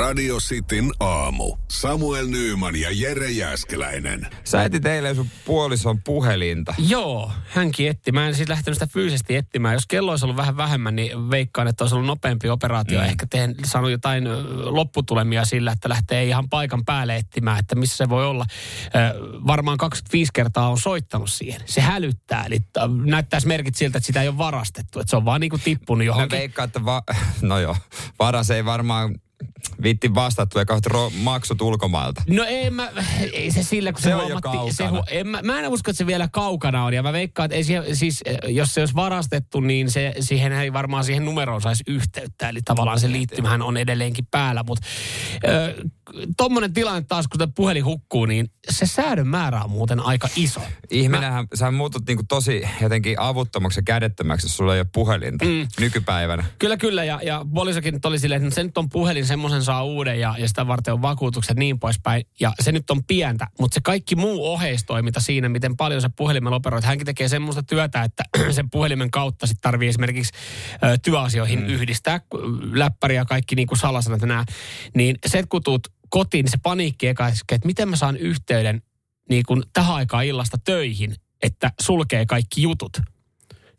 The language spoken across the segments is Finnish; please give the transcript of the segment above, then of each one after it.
Radio Cityn aamu. Samuel Nyyman ja Jere Jäskeläinen. Sä etit eilen sun puolison puhelinta. Joo, hänkin etti. Mä en siis lähtenyt sitä fyysisesti etsimään. Jos kello olisi ollut vähän vähemmän, niin veikkaan, että olisi ollut nopeampi operaatio. Mm. Ehkä teen, saanut jotain lopputulemia sillä, että lähtee ihan paikan päälle etsimään, että missä se voi olla. varmaan 25 kertaa on soittanut siihen. Se hälyttää, eli näyttäisi merkit siltä, että sitä ei ole varastettu. Että se on vaan niin kuin tippunut johonkin. Mä veikkaan, että va- no joo, varas ei varmaan viitti vastata, tulee kohta ro- maksut ulkomailta. No ei, mä, ei se sillä, kun se, se on jo kaukana. Se, en, mä, mä en usko, että se vielä kaukana on. Ja mä veikkaan, että ei siihen, siis, jos se olisi varastettu, niin se, siihen ei varmaan siihen numeroon saisi yhteyttä. Eli tavallaan se liittymähän on edelleenkin päällä. Mutta tuommoinen tilanne taas, kun puhelin hukkuu, niin se säädön määrä on muuten aika iso. Ihminenhän, mä, sä muutut niinku tosi jotenkin avuttomaksi ja kädettömäksi, jos sulla ei ole puhelinta mm. nykypäivänä. Kyllä, kyllä. Ja, ja poliisikin oli silleen, että se nyt on puhelin, semmoisen saa uuden ja, ja sitä varten on vakuutukset niin poispäin. Ja se nyt on pientä, mutta se kaikki muu oheistoiminta siinä, miten paljon se puhelimen operoit. Hänkin tekee semmoista työtä, että sen puhelimen kautta sitten tarvii esimerkiksi ö, työasioihin mm. yhdistää läppäri ja kaikki niin kuin salasanat nämä. Niin se, kun tuut kotiin, niin se paniikki eka, että miten mä saan yhteyden niin kuin tähän aikaan illasta töihin, että sulkee kaikki jutut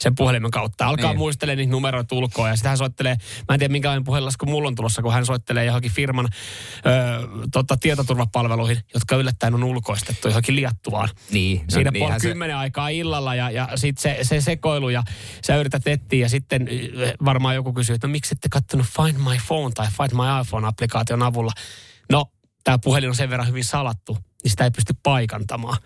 sen puhelimen kautta. Alkaa niin. muistelemaan niitä numeroita ulkoa ja sitten hän soittelee, mä en tiedä minkälainen puhelinlasku mulla on tulossa, kun hän soittelee johonkin firman ö, tota, tietoturvapalveluihin, jotka yllättäen on ulkoistettu johonkin liattuvaan. Niin. No, Siinä puoli kymmenen se... aikaa illalla ja, ja sitten se, se sekoilu ja sä yrität etsiä ja sitten varmaan joku kysyy, että no miksi ette kattonut Find My Phone tai Find My iPhone-applikaation avulla. No, tämä puhelin on sen verran hyvin salattu, niin sitä ei pysty paikantamaan.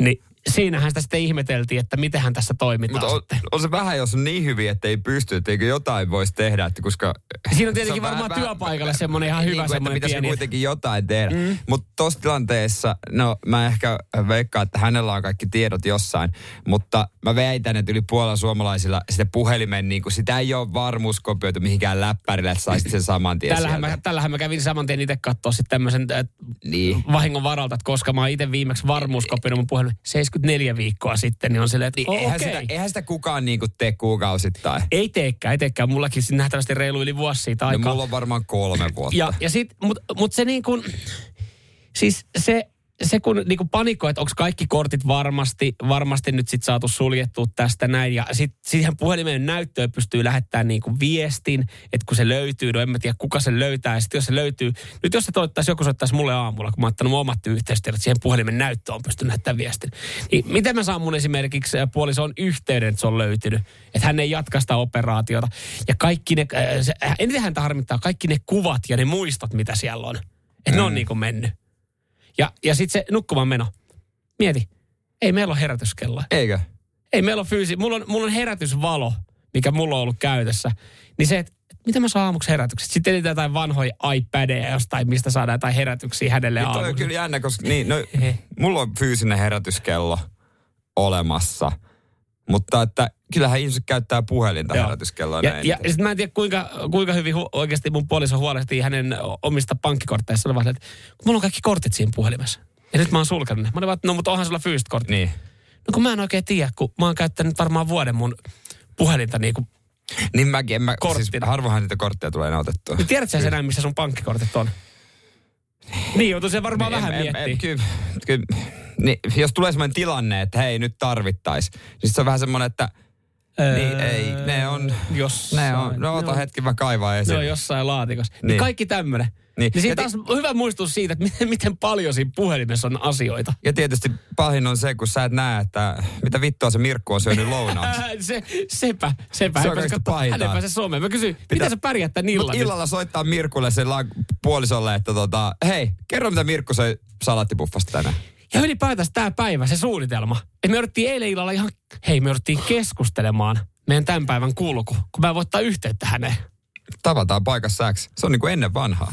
Niin siinähän sitä sitten ihmeteltiin, että mitenhän tässä toimitaan Mutta on, on se vähän, jos on niin hyvin, että ei pysty, etteikö jotain voisi tehdä, että koska... Siinä on tietenkin on varmaan vähän, työpaikalla vähän, semmoinen ihan hyvä niin, semmoinen pieni... kuitenkin jotain tehdä. Mm. Mutta tuossa tilanteessa, no mä ehkä veikkaan, että hänellä on kaikki tiedot jossain, mutta mä väitän, että yli puolella suomalaisilla sitä puhelimen, niin kuin, sitä ei ole varmuuskopioitu mihinkään läppärille, että saisit sen saman tien tällähän mä, tällähän mä kävin saman tien itse katsoa sitten tämmöisen niin. vahingon varalta, että koska mä oon itse viimeksi varmuuskopioinut mun puhelin 70 24 viikkoa sitten, niin on silleen, että niin, oh, eihän, okay. sitä, eihän sitä kukaan niin kuin tee kuukausittain. Ei teekään, ei teekään. Mullakin siinä nähtävästi reilu yli vuosi siitä no, aikaa. No mulla on varmaan kolme vuotta. ja, ja sit, mut, mut se niin kuin, siis se se kun niinku panikoi, että onko kaikki kortit varmasti, varmasti nyt sit saatu suljettua tästä näin. Ja sitten siihen puhelimen näyttöön pystyy lähettämään niinku viestin, että kun se löytyy, no en mä tiedä kuka se löytää. Ja sitten jos se löytyy, nyt jos se toivottaisi, joku soittaisi mulle aamulla, kun mä oon ottanut mun omat yhteistyöt, siihen puhelimen näyttöön on pystynyt lähettämään viestin. Niin miten mä saan mun esimerkiksi puolison yhteyden, että se on löytynyt, että hän ei jatka sitä operaatiota. Ja kaikki ne, se, eniten häntä harmittaa kaikki ne kuvat ja ne muistot, mitä siellä on. Että mm. ne on niinku mennyt. Ja, ja sitten se nukkumaan meno. Mieti, ei meillä ole herätyskelloa. Eikö? Ei meillä ole fyysi. Mulla on, mulla on herätysvalo, mikä mulla on ollut käytössä. Niin se, että mitä mä saan aamuksi herätykset? Sitten etsitään jotain vanhoja iPadeja jostain, mistä saadaan jotain herätyksiä hänelle aamuksi. on kyllä jännä, koska niin, no, mulla on fyysinen herätyskello olemassa. Mutta että kyllähän ihmiset käyttää puhelinta herätyskelloa. Ja, ja, ja sitten mä en tiedä, kuinka, kuinka hyvin hu, oikeasti mun puoliso huolehtii hänen omista pankkikortteista. Vaan, että mulla on kaikki kortit siinä puhelimessa. Ja nyt mä oon sulkenut ne. Mä olin vaan, no mutta onhan sulla fyysiset kortit. Niin. No kun mä en oikein tiedä, kun mä oon käyttänyt varmaan vuoden mun puhelinta niin kuin niin mäkin, en mä, siis harvoinhan niitä kortteja tulee otettua. Niin tiedätkö sä enää, missä sun pankkikortit on? Niin, joutuu se varmaan niin, vähän miettimään. Kyllä, kyllä, niin, jos tulee sellainen tilanne, että hei, nyt tarvittaisi, niin se on vähän semmoinen, että Öö, niin ei, ne on, jossain, ne on, no ota hetki mä kaivaa esiin. Ne on jossain laatikossa. Niin. niin kaikki tämmöinen. Niin, niin siitä taas on hyvä muistus siitä, että miten, miten paljon siinä puhelimessa on asioita. Ja tietysti pahin on se, kun sä et näe, että mitä vittua se Mirkku on syönyt lounaaksi. se, sepä, sepä. Se on kaikista pahinta. Hän se someen. Mä kysyin, Pitä, miten sä pärjät tän illan? illalla soittaa Mirkulle sen puolisolle, että tota, hei, kerro mitä Mirkku söi salattipuffasta tänään. Ja ylipäätänsä tämä päivä, se suunnitelma. Että me jouduttiin eilen illalla ihan, hei me jouduttiin keskustelemaan meidän tämän päivän kulku, kun mä voin ottaa yhteyttä häneen. Tavataan paikassa X. Se on niin kuin ennen vanhaa.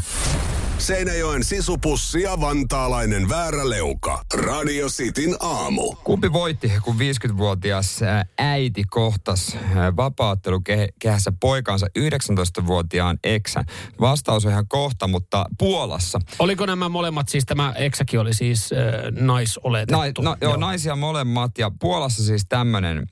Seinäjoen sisupussi ja vantaalainen vääräleuka. Radio Cityn aamu. Kumpi voitti, kun 50-vuotias ää, äiti kohtas ää, vapaattelukehässä poikansa 19-vuotiaan eksän? Vastaus on ihan kohta, mutta Puolassa. Oliko nämä molemmat, siis tämä eksäkin oli siis äh, naisoletettu? Nai, no, joo, naisia molemmat ja Puolassa siis tämmöinen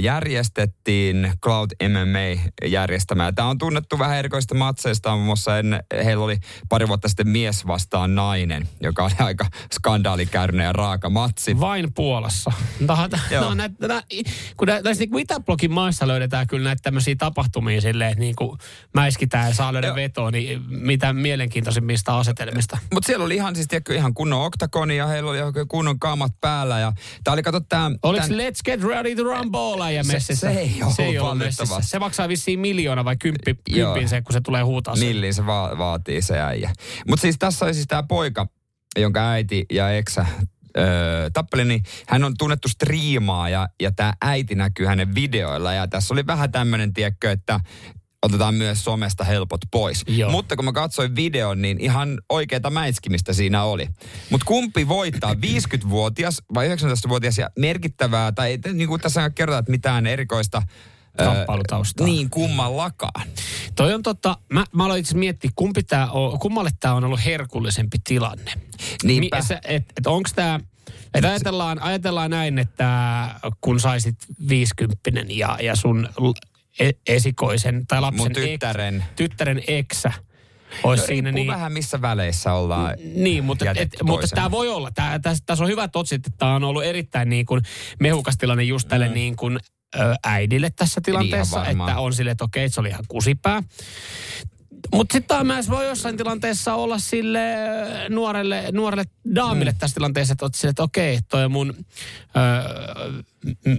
järjestettiin Cloud MMA järjestämään. Tämä on tunnettu vähän erikoista matseista, muun muassa ennen, heillä oli pari vuotta sitten mies vastaan nainen, joka oli aika skandaalikärne ja raaka matsi. Vain Puolassa. Tämä, no, nä, nä, kun nä, näistä niin maissa löydetään kyllä näitä tämmöisiä tapahtumia silleen, että niin kuin mäiskitään ja saa löydä vetoa, niin mitä mielenkiintoisimmista asetelmista. Mutta siellä oli ihan siis tiedätkö, ihan kunnon oktagoni ja heillä oli kunnon kamat päällä. Ja tää oli, kato, tää, Oliko tän, Let's Get Ready to Rumble ja messissä? se ei ollut se ei valitettavasti. messissä. Se maksaa vissiin miljoona vai kymppi, Joo. kympin se, kun se tulee huutaa. Millin se va- vaatii se äijä. Mutta siis tässä oli siis tämä poika, jonka äiti ja eksä öö, tappeli, niin hän on tunnettu striimaaja ja tämä äiti näkyy hänen videoilla. Ja tässä oli vähän tämmöinen, tiedätkö, että otetaan myös somesta helpot pois. Joo. Mutta kun mä katsoin videon, niin ihan oikeeta mäiskimistä siinä oli. Mutta kumpi voittaa, 50-vuotias vai 19-vuotias ja merkittävää, tai niin kuin tässä kerrotaan, että mitään erikoista Kamppailutaustaa. Niin, kummallakaan. Toi on totta. Mä, mä aloin itse miettiä, kumpi tää on, kummalle tämä on ollut herkullisempi tilanne. Niinpä. Mi, et, et onko tämä... Että ajatellaan, ajatellaan näin, että kun saisit 50 ja, ja sun e, esikoisen tai lapsen Mun tyttären. Eks, tyttären eksä olisi No, siinä niin... vähän missä väleissä ollaan Niin, mutta, et, mutta tämä voi olla. Tää, tässä, tässä on hyvät otsit, että tämä on ollut erittäin niin kuin mehukas tilanne just tälle mm. niin kuin, äidille tässä tilanteessa. Niin, varmaan. että on silleen, että okei, se oli ihan kusipää. Mutta sitten taas myös voi jossain tilanteessa olla sille nuorelle, nuorelle daamille mm. tässä tilanteessa, että oot silleen, että okei, toi on mun, öö,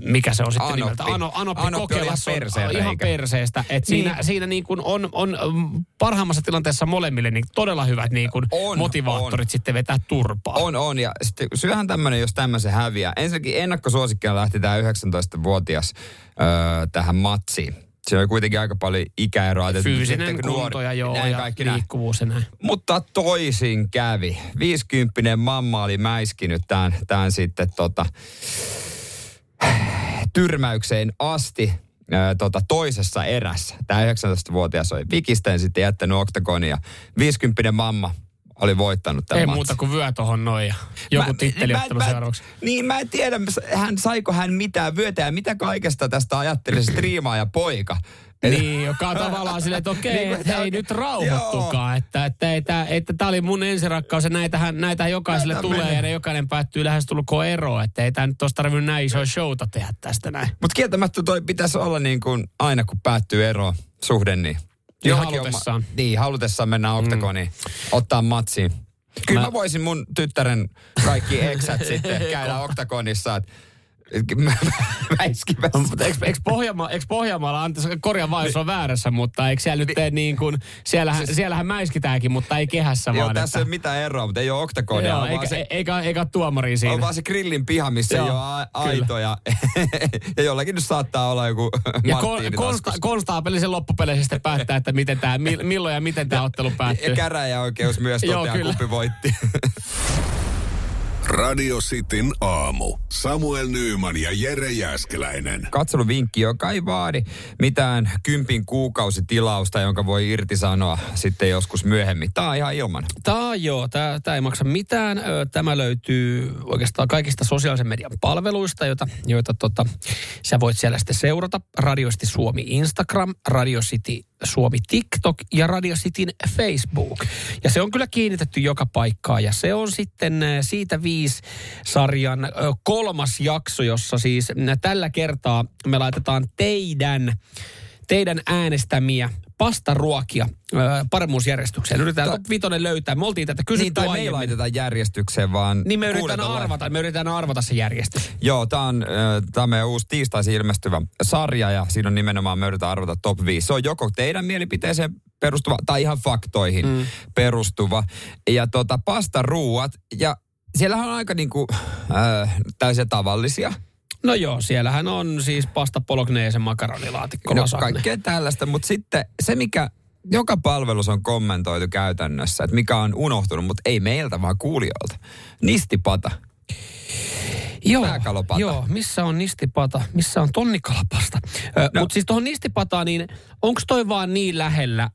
mikä se on sitten Anoppi. nimeltä? Ano, anoppi, Anoppi kokelas ihan on perseen ihan perseestä. Että Niin. siinä, siinä niin kuin on, on mm, parhaimmassa tilanteessa molemmille niin todella hyvät niin kuin On, motivaattorit sitten vetää turpaa. On, on. Ja sitten syöhän tämmöinen, jos tämmöisen häviää. Ensinnäkin ennakkosuosikkina lähti tämä 19-vuotias öö, tähän matsiin. Se oli kuitenkin aika paljon ikäeroa. että Fyysinen sitten kun kunto ja joo, näin ja kaikki näin. liikkuvuus ja näin. Mutta toisin kävi. 50 mamma oli mäiskinyt tämän, tämän sitten tota, tyrmäykseen asti ää, tota, toisessa erässä. Tämä 19-vuotias oli vikisten sitten jättänyt oktagonia. 50 mamma oli voittanut tämän Ei matsin. muuta kuin vyö tohon noin ja joku titteli mä- mä- seuraavaksi. Niin, mä en tiedä, hän, saiko hän mitään vyötä ja mitä kaikesta tästä ajatteli se striimaaja poika. Niin, joka on tavallaan silleen, että okei, Niin että hei nyt rauhoittukaa, että, että, että, että tämä oli mun ensirakkaus ja näitähän, näitä jokaiselle Näitä tulee menee. ja ne jokainen päättyy lähestulkoon eroon, että ei tämä nyt olisi tarvinnut näin isoa showta tehdä tästä näin. Mutta kieltämättä toi pitäisi olla niin kuin aina kun päättyy ero suhde, niin... Niin halutessaan. On, niin, halutessaan mennään oktagoniin, mm. ottaa matsiin. Kyllä mä, Mä- mä voisin mun tyttären kaikki eksät sitten käydä oktagonissa, että eikö, eikö, Pohjanma, eikö Pohjanmaalla, anteeksi korjaa vaan, jos on väärässä, mutta eikö siellä nyt tee niin kuin, siellähän, siellähän mäiskitäänkin, mutta ei kehässä Joo, vaan. tässä ei ole mitään eroa, mutta ei ole oktagonia. joo, eikä, se, eikä, eikä ole tuomaria siinä. on vaan se grillin piha, missä Joo, ei ole a- kyllä. aito ja, jollakin nyt saattaa olla joku Ja kon, konsta, konstaapeli sen loppupeleissä sitten päättää, että miten tää, mi- milloin ja miten tämä ottelu päättyy. Ja käräjäoikeus myös Joo, toteaa, kumpi voitti. Radio Cityn aamu. Samuel Nyyman ja Jere Jäskeläinen. katseluvinkki, joka ei vaadi mitään kympin kuukausitilausta, jonka voi irtisanoa sitten joskus myöhemmin. Tämä on ihan ilman. Tämä joo, tämä, tämä ei maksa mitään. Tämä löytyy oikeastaan kaikista sosiaalisen median palveluista, joita, joita tota, sä voit siellä sitten seurata. Radio City Suomi Instagram, Radio City Suomi TikTok ja Radio Cityn Facebook. Ja se on kyllä kiinnitetty joka paikkaan. Ja se on sitten ö, siitä viisi sarjan ö, kolmas jakso, jossa siis ö, tällä kertaa me laitetaan teidän teidän äänestämiä pastaruokia ö, paremmuusjärjestykseen. Yritetään top vitonen löytää. Me oltiin tätä kysytty Niin, tai me ei laiteta järjestykseen, vaan Niin me yritetään arvata, me yritetään arvata se järjestys. Joo, tämä on, tää on meidän uusi tiistaisin ilmestyvä sarja ja siinä on nimenomaan me yritetään arvata top 5. Se on joko teidän mielipiteeseen perustuva tai ihan faktoihin mm. perustuva. Ja tota, pastaruuat ja siellähän on aika niinku, äh, täysin tavallisia. No joo, siellähän on siis pasta pologneesen makaronilaatikko No, lasagne. kaikkea tällaista, mutta sitten se, mikä joka palvelus on kommentoitu käytännössä, että mikä on unohtunut, mutta ei meiltä, vaan kuulijoilta. Nistipata. Joo, Pääkalopata. joo, missä on nistipata, missä on tonnikalapasta. No. No. Mutta siis tuohon nistipataan, niin onko toi vaan niin lähellä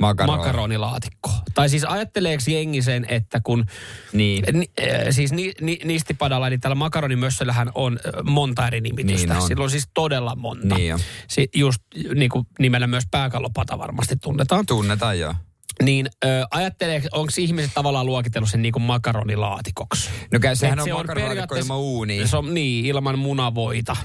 Makaroni. makaronilaatikkoa? Tai siis ajatteleeko jengi sen, että kun, Niin. ni, äh, siis ni, ni, nistipadalla, eli tällä makaronimössöllähän on monta eri nimitystä. Niin on. Sillä on siis todella monta. Niin on. Si, just niin kuin nimellä myös pääkallopata varmasti tunnetaan. Tunnetaan joo. Niin äh, ajattelee, onko ihmiset tavallaan luokitellut sen niin kuin makaronilaatikoksi? No käy, sehän Et on se on makaronilaatikko periaatteessa- ilman uunia. Se on niin, ilman munavoita.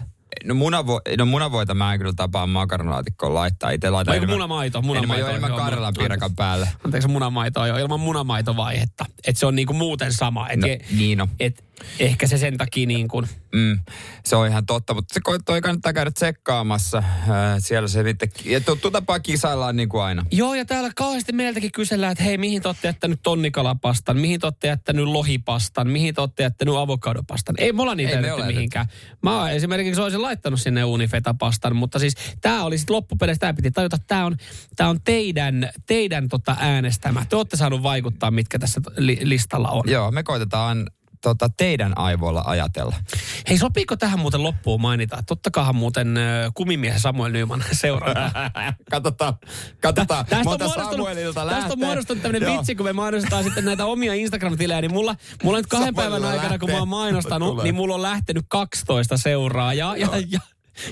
No, munavo, no munavoita mä en kyllä tapaa makaronilaatikkoon laittaa. Itse laitan Vai munamaito, munamaito. Enemmän, enemmän Karjalan piirakan päälle. Anteeksi, munamaito on jo ilman munamaitovaihetta. Että se on niinku muuten sama. Et No, je- niin on. et ehkä se sen takia niin kuin, Mm, se on ihan totta, mutta se toi kannattaa käydä tsekkaamassa. Ää, siellä se sitten, ja tuttu tapaa kisaillaan niin kuin aina. Joo, ja täällä kauheasti meiltäkin kysellään, että hei, mihin te olette jättänyt tonnikalapastan, mihin te olette jättänyt lohipastan, mihin te olette jättänyt avokadopastan. Ei mulla niitä Ei me mihinkään. Mä oon esimerkiksi olisin laittanut sinne unifetapastan, mutta siis tämä oli sitten loppupeleissä, tämä piti tajuta, että tämä on, tää on teidän, teidän tota äänestämä. Te olette saanut vaikuttaa, mitkä tässä li- listalla on. Joo, me koitetaan tota, teidän aivoilla ajatella. Hei, sopiiko tähän muuten loppuun mainita? Tottakaahan muuten äh, kumimiehen Samuel Nyman seuraa. katsotaan, katsotaan. Tästä on, muodostunut, tästä lähtee. on muodostunut tämmöinen vitsi, kun me mainostetaan sitten näitä omia Instagram-tilejä, niin mulla, mulla nyt kahden Samuelilla päivän aikana, kun mä oon lähtee. mainostanut, Tulee. niin mulla on lähtenyt 12 seuraajaa. Ja, ja,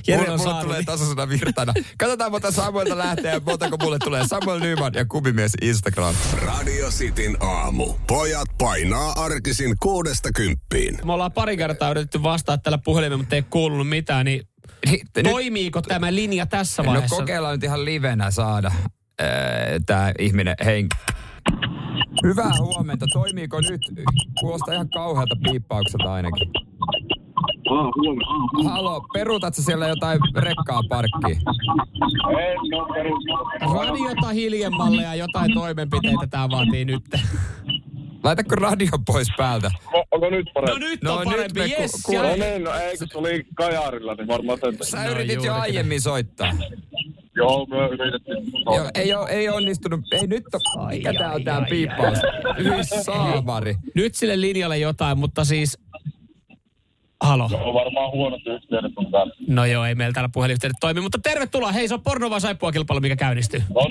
Jere on mulla saanut. tulee niin- tasaisena virtana. Katsotaan, monta Samuelta lähtee ja montako mulle tulee. Samuel Nyman ja Kubimies Instagram. Radio Cityn aamu. Pojat painaa arkisin kuudesta kymppiin. Me ollaan pari kertaa yritetty vastata tällä puhelimella, mutta ei kuulunut mitään, niin Niin, nyt- toimiiko tämä linja tässä No vaiheessa? kokeillaan nyt ihan livenä saada tämä ihminen henki. Hyvää huomenta. Toimiiko nyt? Kuulostaa ihan kauhealta piippaukselta ainakin. Halo, peruutatko siellä jotain rekkaa parkkiin? Radiota hiljemmalle ja jotain toimenpiteitä tämä vaatii nyt. Laitatko radio pois päältä? O- Onko nyt parempi? No nyt No on nyt parempi, me ku- yes. ku- ja- No niin, no ei, kun oli Kajarilla, niin varmaan sen. Sä No yritit jo juurikin. aiemmin soittaa. Joo, me yritettiin. Joo, ei, ole, ei onnistunut. Ei nyt ole. Mikä Ai, tää on ai, tää ai, piippaus? Hyi saamari. Nyt sille linjalle jotain, mutta siis... Halo. On varmaan huonot yhteydet on täällä. No joo, ei meillä täällä puhelinyhteydet toimi, mutta tervetuloa. Hei, se on porno vai saippua kilpailu, mikä käynnistyy. No,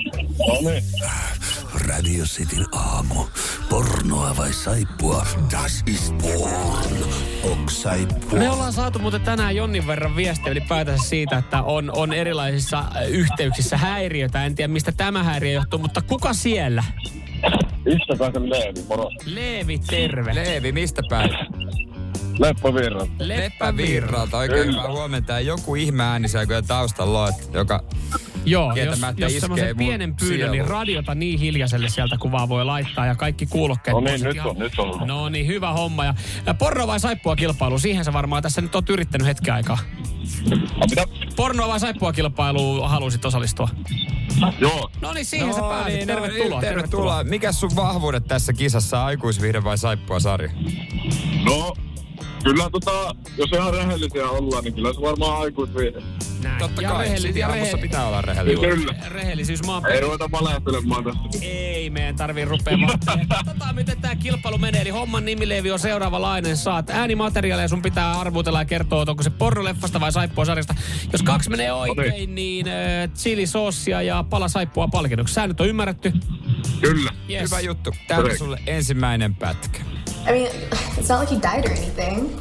no niin. Radio Cityn aamu. Pornoa vai saippua? Das ist porn. Ok saippua. Me ollaan saatu muuten tänään jonnin verran viestiä ylipäätänsä siitä, että on, on erilaisissa äh, yhteyksissä häiriötä. En tiedä, mistä tämä häiriö johtuu, mutta kuka siellä? Istäpäisen Leevi, moro. Leevi, terve. Leevi, mistä päin? Leppa Virran. Leppä Virralta. Oikein hyvää huomenta. Joku ihme ääni siellä kyllä taustalla on, joka... Joo, jos, jos iskee semmoisen pienen pyydön, niin sieluun. radiota niin hiljaiselle sieltä kuvaa voi laittaa ja kaikki kuulokkeet. No niin, nyt Ihan- on, nyt on. No niin, hyvä homma. Ja, ja porno vai saippua kilpailu, siihen sä varmaan tässä nyt oot yrittänyt hetken aikaa. Ah, mitä? Porno vai saippua kilpailuun halusit osallistua? Joo. No niin, siihen sä pääsit. niin, tervetuloa, no, tervetuloa. tervetuloa. Mikä sun vahvuudet tässä kisassa aikuisvihde vai saippua sarja? No, kyllä tota, jos ihan rehellisiä ollaan, niin kyllä se varmaan aikuisviihde. Näin. Totta ja kai, rehelli- City ja aamussa rehe- pitää olla rehellinen. Kyllä. rehellisyys maan Ei ruveta valehtelemaan tässä. Ei meidän tarvii rupea. Katsotaan, miten tämä kilpailu menee. Eli homman nimilevi on seuraavanlainen. Saat äänimateriaaleja, sun pitää arvutella ja kertoa, onko se pornoleffasta vai saippua sarjasta. Jos kaksi menee oikein, niin äh, chili sossia ja pala saippua palkinnoksi. Säännöt on ymmärretty. Kyllä. Yes. Hyvä juttu. Correct. sulle ensimmäinen pätkä. I mean, it's not like he died or anything.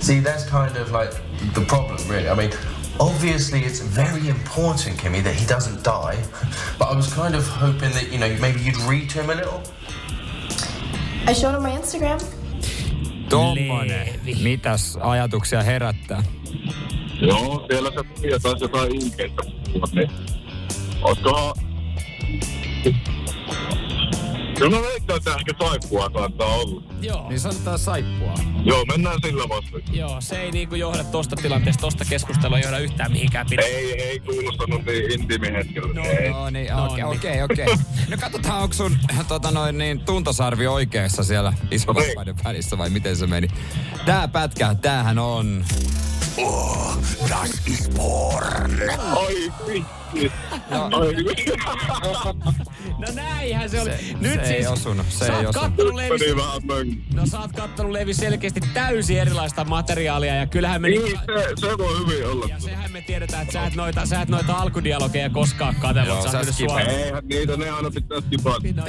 See, that's kind of like the problem, really. I mean, obviously, it's very important, Kimmy, that he doesn't die. But I was kind of hoping that, you know, maybe you'd read to him a little. I showed him my Instagram. Tommonen. Mitäs ajatuksia herättää? Joo, siellä se puhuja taisi jotain inkeitä niin olisikohan... Kyllä mä veikkaan, että ehkä saippua saattaa olla. Joo. Niin sanotaan saippua. Joo, mennään sillä vasta. Joo, se ei niinku johda tosta tilanteesta, tosta keskustelua johda yhtään mihinkään pidä. Ei, ei kuulostanut niin intiimi hetkellä. No, ei. No niin, No okei, niin. okei, okei. No katsotaan, onko sun tota noin, niin, tuntosarvi oikeassa siellä isovanhemmaiden välissä vai miten se meni. Tää pätkä, tämähän on Oh, das ist porn. Oi, vitsi. No näinhän se oli. Se, Nyt se siis, ei osunut, se ei oot osunut. Levi, no sä oot kattonut Levi selkeästi täysin erilaista materiaalia ja kyllähän me... Niin, se, se voi hyvin olla. Ja sehän me tiedetään, että sä et noita, sä et noita alkudialogeja koskaan katsellut. Joo, sä sä suoraan. Eihän niitä, ne aina pitää skipata. No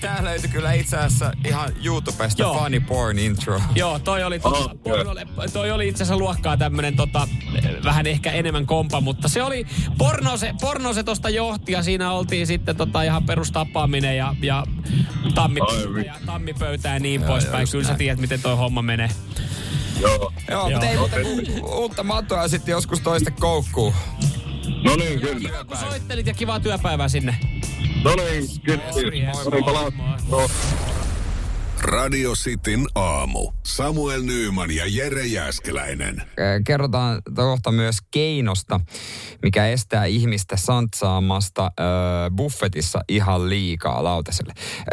Tää, löytyi kyllä itse asiassa ihan YouTubesta Joo. funny porn intro. Joo, toi oli, tota, Oh, porno- toi oli itse asiassa luokkaa tämmönen tota, vähän ehkä enemmän kompa, mutta se oli porno se, porno se tosta johti ja siinä oltiin sitten tota ihan perustapaaminen ja, ja, tammipöytä ja tammipöytä ja niin poispäin. Kyllä sä tiedät, miten toi homma menee. Joo. Joo, mutta ei muuta kuin uutta matoa sitten joskus toista koukkuu. No niin, kyllä. Kun soittelit ja kivaa työpäivää sinne. No niin, kiitos. No niin, palaa. No. Radio Cityn aamu. Samuel Nyyman ja Jere Jäskeläinen. Kerrotaan kohta myös keinosta, mikä estää ihmistä santsaamasta äh, buffetissa ihan liikaa lautaselle.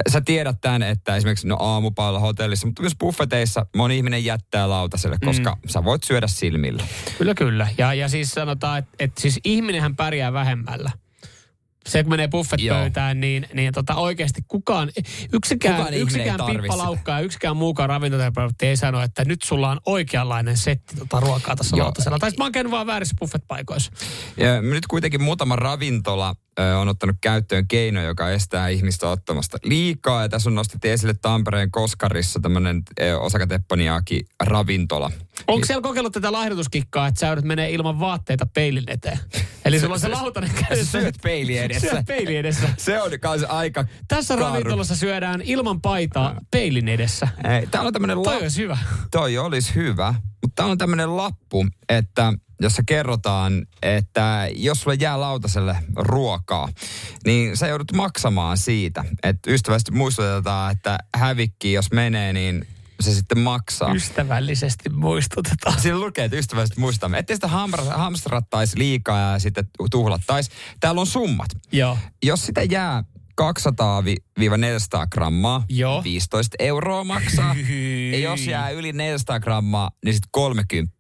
Sä tiedät tämän, että esimerkiksi no aamupailla hotellissa, mutta myös buffeteissa moni ihminen jättää lautaselle, koska mm. sä voit syödä silmillä. Kyllä, kyllä. Ja, ja siis sanotaan, että, että siis ihminenhän pärjää vähemmällä. Se kun menee buffetpöytään, niin, niin tota oikeasti kukaan, yksikään, Kukaan yksikään pippalaukka ja yksikään muukaan ravintoterapeutti ei sano, että nyt sulla on oikeanlainen setti tota ruokaa tässä lautasella. Tai mä oon vaan väärissä buffetpaikoissa. Ja nyt kuitenkin muutama ravintola on ottanut käyttöön keino, joka estää ihmistä ottamasta liikaa. Ja tässä on nostettu esille Tampereen Koskarissa tämmöinen osakateponiaaki ravintola. Onko siellä kokeillut tätä lahjoituskikkaa, että sä joudut menee ilman vaatteita peilin eteen? Eli sulla on se lautanen Sä kädessä. syöt peili edessä. Syöt peili edessä. Se on kans aika Tässä karu. ravintolassa syödään ilman paitaa peilin edessä. Ei, täällä on tämmöinen Toi lappu. olisi hyvä. Toi olisi hyvä, täällä on tämmöinen lappu, että jossa kerrotaan, että jos sulle jää lautaselle ruokaa, niin sä joudut maksamaan siitä. Että ystävästi muistutetaan, että hävikki jos menee, niin se sitten maksaa. Ystävällisesti muistutetaan. Siinä lukee, että ystävällisesti muistamme. Ettei sitä hamstrattaisi liikaa ja sitten tuhlattaisi. Täällä on summat. Joo. Jos sitä jää 200-400 grammaa, Joo. 15 euroa maksaa. ja jos jää yli 400 grammaa, niin sitten 30.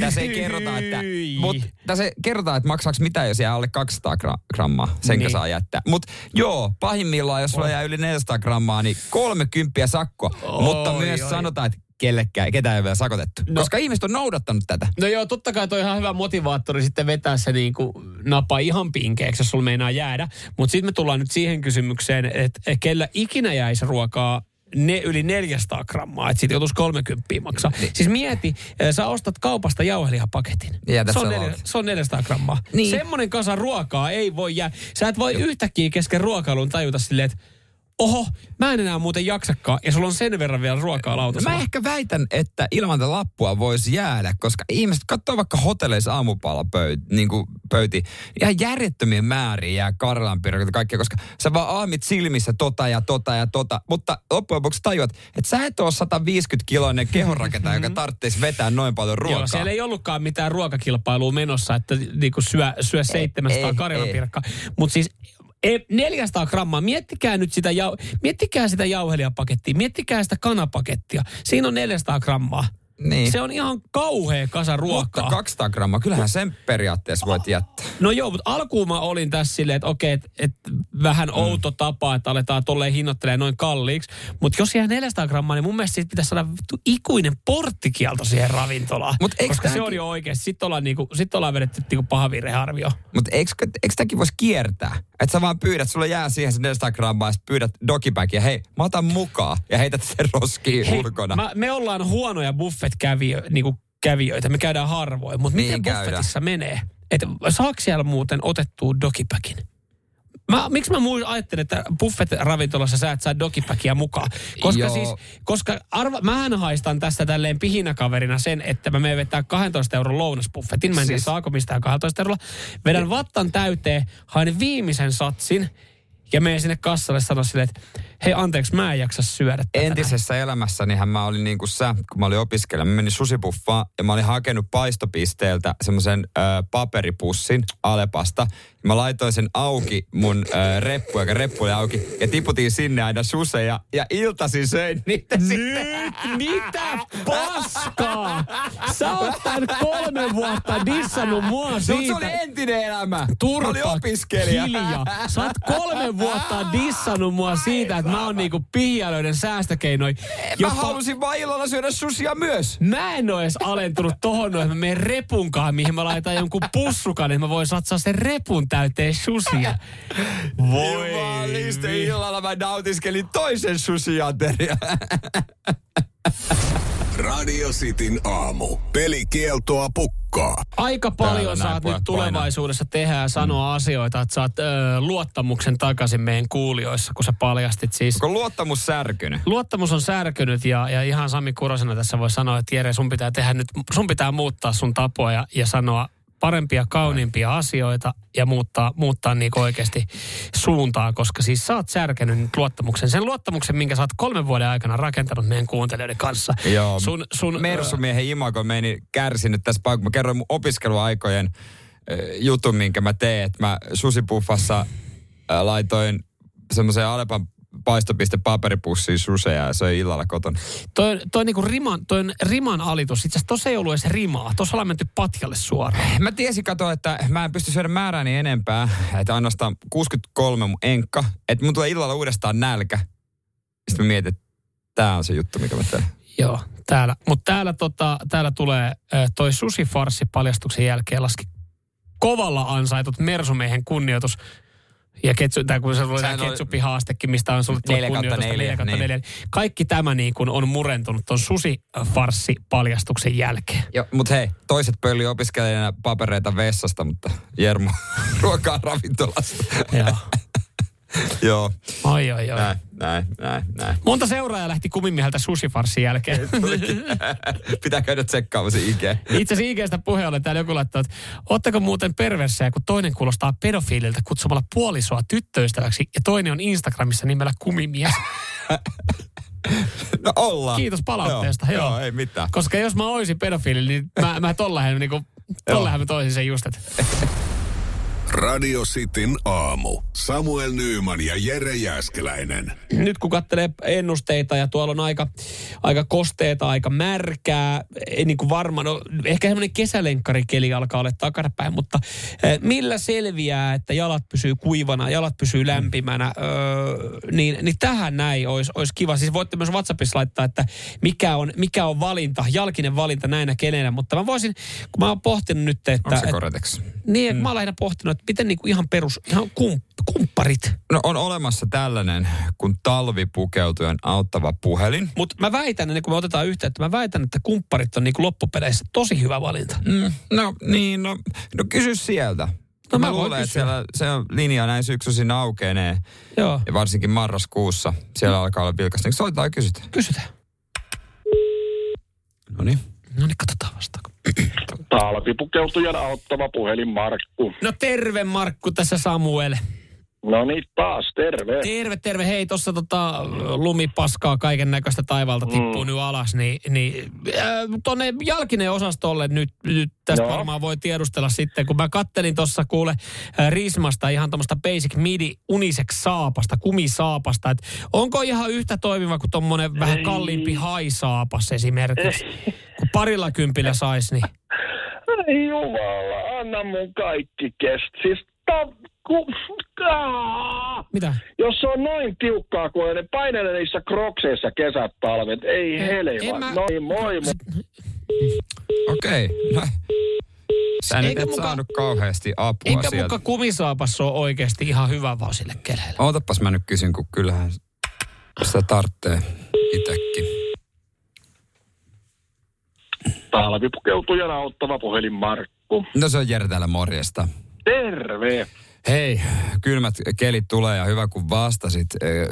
Tässä ei kerrota, että, mut, tässä ei kerrota, että maksaako mitä, jos jää alle 200 gra- grammaa. Sen Niin. saa jättää. Mutta joo, pahimmillaan, jos sulla jää yli 400 grammaa, niin 30 sakkoa. Oi, Mutta myös oi. sanotaan, että kellekään, ketään ei ole vielä sakotettu. No. Koska ihmiset on noudattanut tätä. No joo, totta kai toi on ihan hyvä motivaattori sitten vetää se niinku napa ihan pinkeeksi, jos sulla meinaa jäädä. Mutta sitten me tullaan nyt siihen kysymykseen, että kellä ikinä jäisi ruokaa ne yli 400 grammaa, että siitä joutuisi 30 maksaa. Niin. Siis mieti, sä ostat kaupasta jauhelihapaketin. Jätät Se on, neljä, se on 400 grammaa. Niin. Semmoinen kasa ruokaa ei voi jää. Sä et voi yhtäkkiä kesken ruokailun tajuta silleen, että oho, mä en enää muuten jaksakaan, ja sulla on sen verran vielä ruokaa lautasella. Mä ehkä väitän, että ilman tätä lappua voisi jäädä, koska ihmiset katsoo vaikka hotelleissa aamupalapöyt, niin kuin pöyti, ihan järjettömiä määriä jää karjalanpiirakoita ja kaikkea, koska sä vaan aamit silmissä tota ja tota ja tota, mutta loppujen lopuksi tajuat, että sä et ole 150-kiloinen kehonrakentaja, joka tarvitsisi vetää noin paljon ruokaa. Joo, siellä ei ollutkaan mitään ruokakilpailua menossa, että niinku syö, syö 700 ei, karjalanpiirakkaa. Mutta siis 400 grammaa, miettikää nyt sitä, jau, miettikää sitä jauhelijapakettia, miettikää sitä kanapakettia. Siinä on 400 grammaa. Niin. Se on ihan kauhea kasa mutta ruokaa. 200 grammaa, kyllähän sen periaatteessa voit jättää. No joo, mutta alkuun mä olin tässä silleen, että okei, että et vähän Mm. outo tapa, että aletaan tolleen hinnoittelemaan noin kalliiksi. Mutta jos jää 400 grammaa, niin mun mielestä siitä pitäisi saada vittu ikuinen porttikielto siihen ravintolaan. Mut Koska se tämäkin- on jo oikeasti. Sitten ollaan, niinku, sit ollaan vedetty niinku pahavirhearvio. Mutta eikö, eikö tämäkin voisi kiertää? Että sä vaan pyydät, sulla jää siihen se 400 grammaa, ja pyydät dogibagia, hei, mä otan mukaan, ja heität sen roskiin Hei, ulkona. Mä, me ollaan huonoja buffet-kävijöitä, niinku kävijöitä. Me käydään harvoin. Mutta Niin miten käydään. buffetissa menee? Että saako siellä muuten otettua dogipäkin? Mä, miksi mä muu ajattelen, että buffet-ravintolassa sä et saa dogipäkiä mukaan? Koska Joo. siis, koska arva, mähän haistan tässä tälleen pihinäkaverina sen, että mä menen vetää 12 euron lounasbuffetin. Mä en tiedä Siis- saako mistään 12 eurolla. Vedän vattan täyteen, haen viimeisen satsin ja menen sinne kassalle sanoa silleen, että hei anteeksi, mä en jaksa syödä tätä. näin." Entisessä elämässänihän mä olin niin kuin sä, kun mä olin opiskelija. Mä menin susipuffaan ja mä olin hakenut paistopisteeltä semmoisen ö, paperipussin Alepasta. Mä laitoin sen auki mun ö, reppu, joka reppu oli auki, ja tiputin sinne aina suseja. Ja iltasi söin niitä sitten. Nyt mitä paskaa? Sä oot tän kolme vuotta dissannut mua No, mutta se siitä. oli entinen elämä. Turpa, Mä olin opiskelija. Hiljaa. Sä oot kolme vuotta dissannut mua siitä, että mä oon niinku pihiälöiden säästökeinoin. Mä halusin vaan illalla syödä susia myös. Mä en oo edes alentunut tohon, että mä menen repunkaan, mihin mä laitan jonkun pussukan, että mä voin satsaa sen repun täyteen susia. Voi Jumaliste, illalla mä nautiskelin toisen susiaterian. Radio Cityn aamu. Pelikieltoa pukkaa. Aika paljon Täällä saat nyt tulevaisuudessa tehdä ja sanoa mm. asioita, että saat ö, luottamuksen takaisin meidän kuulijoissa, kun sä paljastit siis. Onko luottamus särkynyt? Luottamus on särkynyt ja, ja ihan Sami Kurosena tässä voi sanoa, että Jere, sun pitää tehdä nyt, sun pitää muuttaa sun tapoja ja sanoa parempia, kauniimpia asioita ja muuttaa, muuttaa niin oikeasti suuntaa, koska siis sä oot särkenyt nyt luottamuksen. Sen luottamuksen, minkä sä oot kolmen vuoden aikana rakentanut meidän kuuntelijoiden kanssa. Joo. Sun, sun, Mersumiehen imago meni kärsinyt tässä paikassa. Mä kerroin mun opiskeluaikojen jutun, minkä mä tein, että mä susipuffassa laitoin semmoiseen Alepan paistopiste paperipussiin suseja ja söin illalla kotona. Toi, toi, niinku riman, toi riman alitus. Itse asiassa tossa ei ollut edes rimaa. Tuossa ollaan menty patjalle suoraan. Mä tiesin kato, että mä en pysty syödä määrääni enempää, että ainoastaan 63 mun enkka, että mun tulee illalla uudestaan nälkä. Sitten mä mietin, että tää on se juttu, mikä mä teen. Joo, täällä. Mutta täällä, tota, täällä tulee toi susifarssi paljastuksen jälkeen laski kovalla ansaitut Mersumiehen kunnioitus. Ja ketsu, tää, kun se oli Sehän tämä ketsupihaastekin, mistä on tullut Neljä kautta kunnioitusta neljä, 4 kautta niin. 4. Kaikki tämä niin kuin on murentunut ton susifarssi paljastuksen jälkeen. Joo, mut hei, toiset pölli opiskelijana papereita vessasta, mutta Jermu ruokaa ravintolasta. Joo. Joo, Oi, oi, oi. näin, näin, näin, näin. Monta seuraajaa lähti kumimieheltä susifarssin jälkeen. Pitää käydä tsekkaamassa IG. Itse asiassa IGstä puheen ollen täällä joku laittaa, että ootteko muuten perversejä, kun toinen kuulostaa pedofiililtä kutsumalla puolisoa tyttöystäväksi ja toinen on Instagramissa nimellä kumimies. No ollaan. Kiitos palautteesta. Joo, Joo. joo, ei mitään. Koska jos mä oisin pedofiili, niin mä, mä tollahan niinku, tollahan mä toisin sen just, että Radio Cityn aamu. Samuel Nyyman ja Jere Jäskeläinen. nyt kun katselee ennusteita ja tuolla on aika, aika kosteeta, aika märkää, ei niin kuin varma, no ehkä semmoinen kesälenkkarikeli alkaa olla takanapäin, mutta eh, millä selviää, että jalat pysyy kuivana, jalat pysyy lämpimänä, öö, niin, niin tähän näin olisi, olisi kiva. Siis voitte myös WhatsAppissa laittaa, että mikä on, mikä on valinta, jalkinen valinta näinä kelenä, mutta mä voisin, kun mä oon pohtinut nyt, että... Onko se et, niin, mm. mä oon lähinnä pohtinut, miten niin kuin ihan perus, ihan kump, kumpparit. No on olemassa tällainen kuin talvipukeutujan auttava puhelin. Mutta mä väitän, ennen kuin me otetaan yhteyttä, mä väitän, että kumpparit on niinku loppupeleissä tosi hyvä valinta. Mm, no niin, no, no kysy sieltä. No mä, mä luulen, että siellä se on linja näin syksyisin aukenee. Joo, Ja varsinkin marraskuussa siellä alkaa olla vilkasta. Niin soitetaan ja kysytään. kysytään. No niin. No niin, katsotaan vastaako. Talvipukeutujan auttava puhelin Markku. No terve Markku, tässä Samuel. No niin, taas terve. Terve, terve. Hei, tuossa tota, lumipaskaa kaiken näköistä taivaalta tippuu mm. nyt alas, niin, niin äh, tonne jalkinen osastolle nyt, nyt tästä Joo. varmaan voi tiedustella sitten, kun mä kattelin tuossa kuule äh, Rismasta ihan tuommoista basic midi unisex saapasta, kumisaapasta, että onko ihan yhtä toimiva kuin tommonen vähän kalliimpi haisaapas esimerkiksi, kun parilla kympillä saisi, niin Jumala, anna mun kaikki kest. Siis ta, ku, mitä? jos se on noin tiukkaa, kun ne painelee niissä krokseissa kesät, talvet, ei En helva. mä- No niin, moi, moi. Okei. No. Sä nyt Eikä et muka- saanut kauheasti apua Eikä sieltä. muka kumisaapas ole oikeasti ihan hyvä vaan sille keleille. Ootapas mä nyt kysyn, kun kyllähän sitä tarvitsee itekin. Talvipukeutujan auttava puhelin Markku. No se on Jere täällä morjesta. Terve. Hei, kylmät kelit tulee ja hyvä kun vastasit.